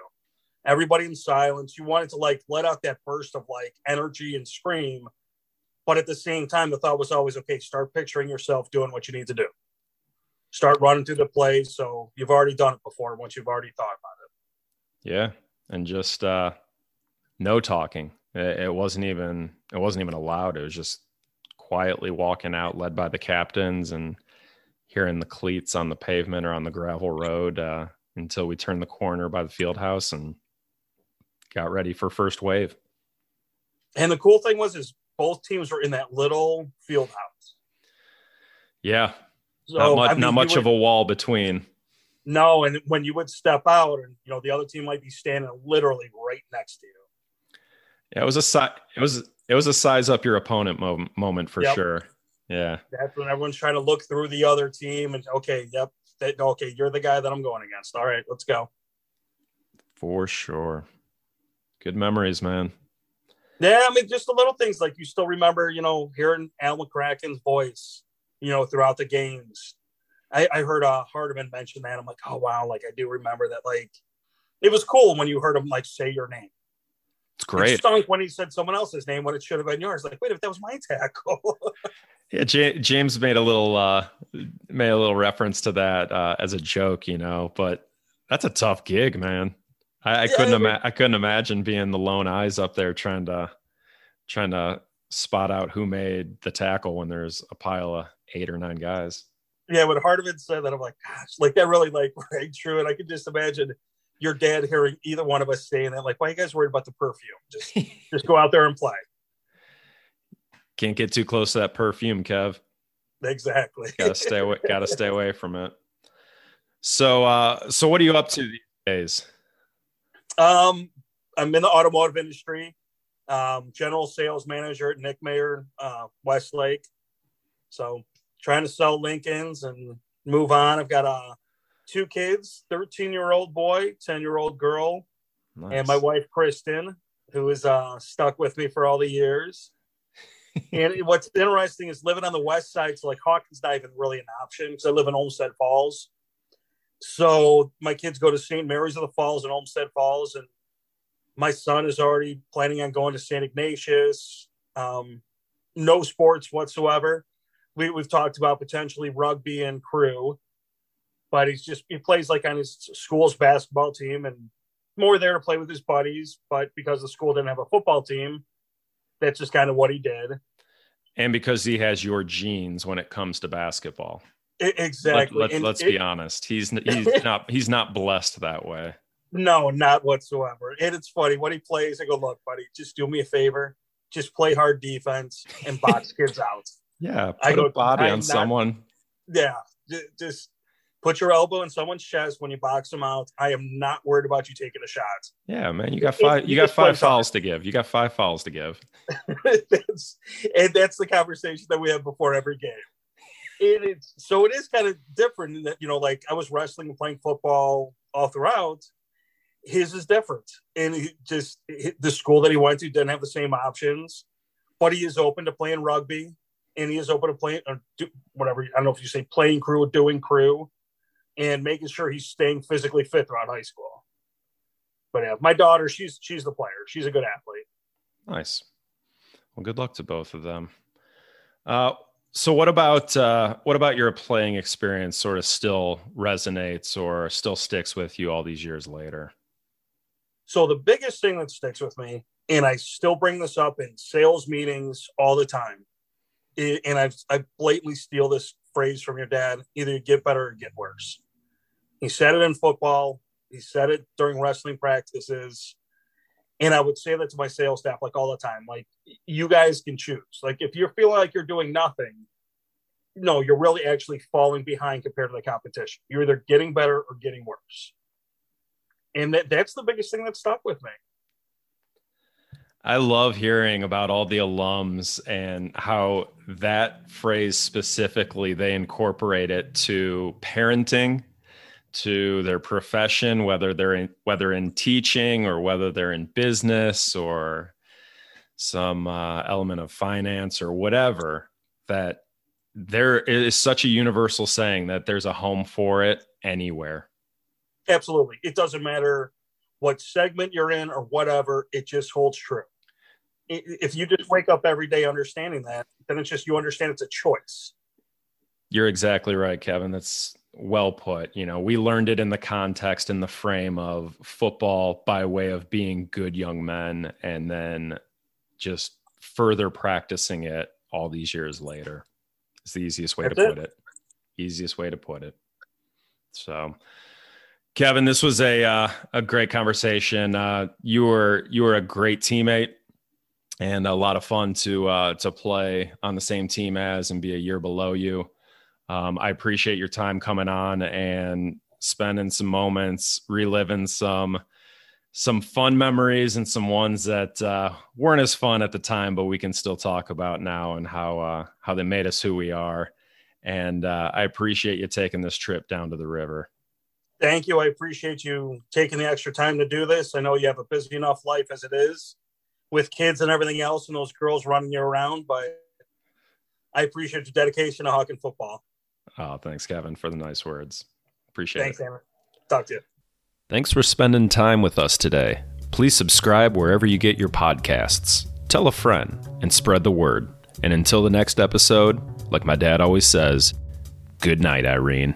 everybody in silence. You wanted to like let out that burst of like energy and scream. But at the same time, the thought was always okay, start picturing yourself doing what you need to do. Start running through the plays. So you've already done it before once you've already thought about it. Yeah. And just uh no talking. It, it wasn't even it wasn't even allowed. It was just quietly walking out, led by the captains and hearing the cleats on the pavement or on the gravel road uh, until we turned the corner by the field house and got ready for first wave. And the cool thing was is both teams were in that little field house. Yeah. So, not much, I mean, not much would, of a wall between. No, and when you would step out and you know the other team might be standing literally right next to you. Yeah, it was a si- it was it was a size up your opponent mo- moment for yep. sure. Yeah. That's when everyone's trying to look through the other team and okay, yep, that, okay, you're the guy that I'm going against. All right, let's go. For sure. Good memories, man. Yeah, I mean, just the little things like you still remember, you know, hearing Al McCracken's voice, you know, throughout the games. I, I heard uh, Hardiman mention that. I'm like, oh wow, like I do remember that. Like, it was cool when you heard him like say your name. It's great. It stunk when he said someone else's name when it should have been yours. Like, wait, if that was my tackle. yeah, J- James made a little uh, made a little reference to that uh, as a joke, you know. But that's a tough gig, man. I, I couldn't I, ima- I couldn't imagine being the lone eyes up there trying to trying to spot out who made the tackle when there's a pile of eight or nine guys. Yeah, when Hardiman said that, I'm like, gosh, like that really like rang true. And I could just imagine your dad hearing either one of us saying that, like, why are you guys worried about the perfume? Just just go out there and play. Can't get too close to that perfume, Kev. Exactly. gotta stay away gotta stay away from it. So uh so what are you up to these days? Um, I'm in the automotive industry. Um, general sales manager at Nick Mayer, uh, Westlake. So trying to sell Lincolns and move on. I've got uh, two kids, 13 year old boy, 10 year old girl, nice. and my wife, Kristen, who is uh, stuck with me for all the years. and what's interesting is living on the west side, so like Hawken's not even really an option because I live in Olmsted Falls. So my kids go to St. Mary's of the Falls and Olmsted Falls, and my son is already planning on going to St. Ignatius. Um, no sports whatsoever. We, we've talked about potentially rugby and crew, but he's just he plays like on his school's basketball team and more there to play with his buddies. But because the school didn't have a football team, that's just kind of what he did. And because he has your genes when it comes to basketball. Exactly. Let, us be honest. He's he's not he's not blessed that way. No, not whatsoever. And it's funny when he plays. I go, look, buddy, just do me a favor. Just play hard defense and box kids out. Yeah, put I go, body on not, someone. Yeah, just put your elbow in someone's chest when you box them out. I am not worried about you taking a shot. Yeah, man, you got five. You, you got five fouls to give. You got five fouls to give. that's, and that's the conversation that we have before every game it is so it is kind of different that you know like i was wrestling and playing football all throughout. His is different and he just the school that he went to didn't have the same options but he is open to playing rugby and he is open to playing or do, whatever i don't know if you say playing crew or doing crew and making sure he's staying physically fit throughout high school. But yeah my daughter she's she's the player. She's a good athlete. Nice. Well good luck to both of them. Uh, so what about uh, what about your playing experience? Sort of still resonates or still sticks with you all these years later? So the biggest thing that sticks with me and I still bring this up in sales meetings all the time. And I I blatantly steal this phrase from your dad: either you get better or get worse. He said it in football. He said it during wrestling practices. And I would say that to my sales staff like all the time. Like, you guys can choose. Like, if you're feeling like you're doing nothing, no, you're really actually falling behind compared to the competition. You're either getting better or getting worse. And that, that's the biggest thing that stuck with me. I love hearing about all the alums and how that phrase specifically they incorporate it to parenting, to their profession, whether they're in whether in teaching or whether they're in business or some uh, element of finance or whatever. That there is such a universal saying that there's a home for it anywhere. Absolutely, it doesn't matter what segment you're in or whatever. It just holds true if you just wake up every day understanding that, then it's just you understand it's a choice. You're exactly right, Kevin. That's well put. You know, we learned it in the context in the frame of football by way of being good young men and then just further practicing it all these years later. It's the easiest way That's to put it. it. Easiest way to put it. So, Kevin, this was a uh, a great conversation. Uh, you were you were a great teammate and a lot of fun to uh, to play on the same team as and be a year below you. Um, I appreciate your time coming on and spending some moments reliving some some fun memories and some ones that uh, weren't as fun at the time, but we can still talk about now and how uh, how they made us who we are. And uh, I appreciate you taking this trip down to the river. Thank you. I appreciate you taking the extra time to do this. I know you have a busy enough life as it is with kids and everything else and those girls running you around. But I appreciate your dedication to and football. Oh, thanks, Kevin, for the nice words. Appreciate thanks, it. Thanks, Hammer. Talk to you. Thanks for spending time with us today. Please subscribe wherever you get your podcasts. Tell a friend and spread the word. And until the next episode, like my dad always says, good night, Irene.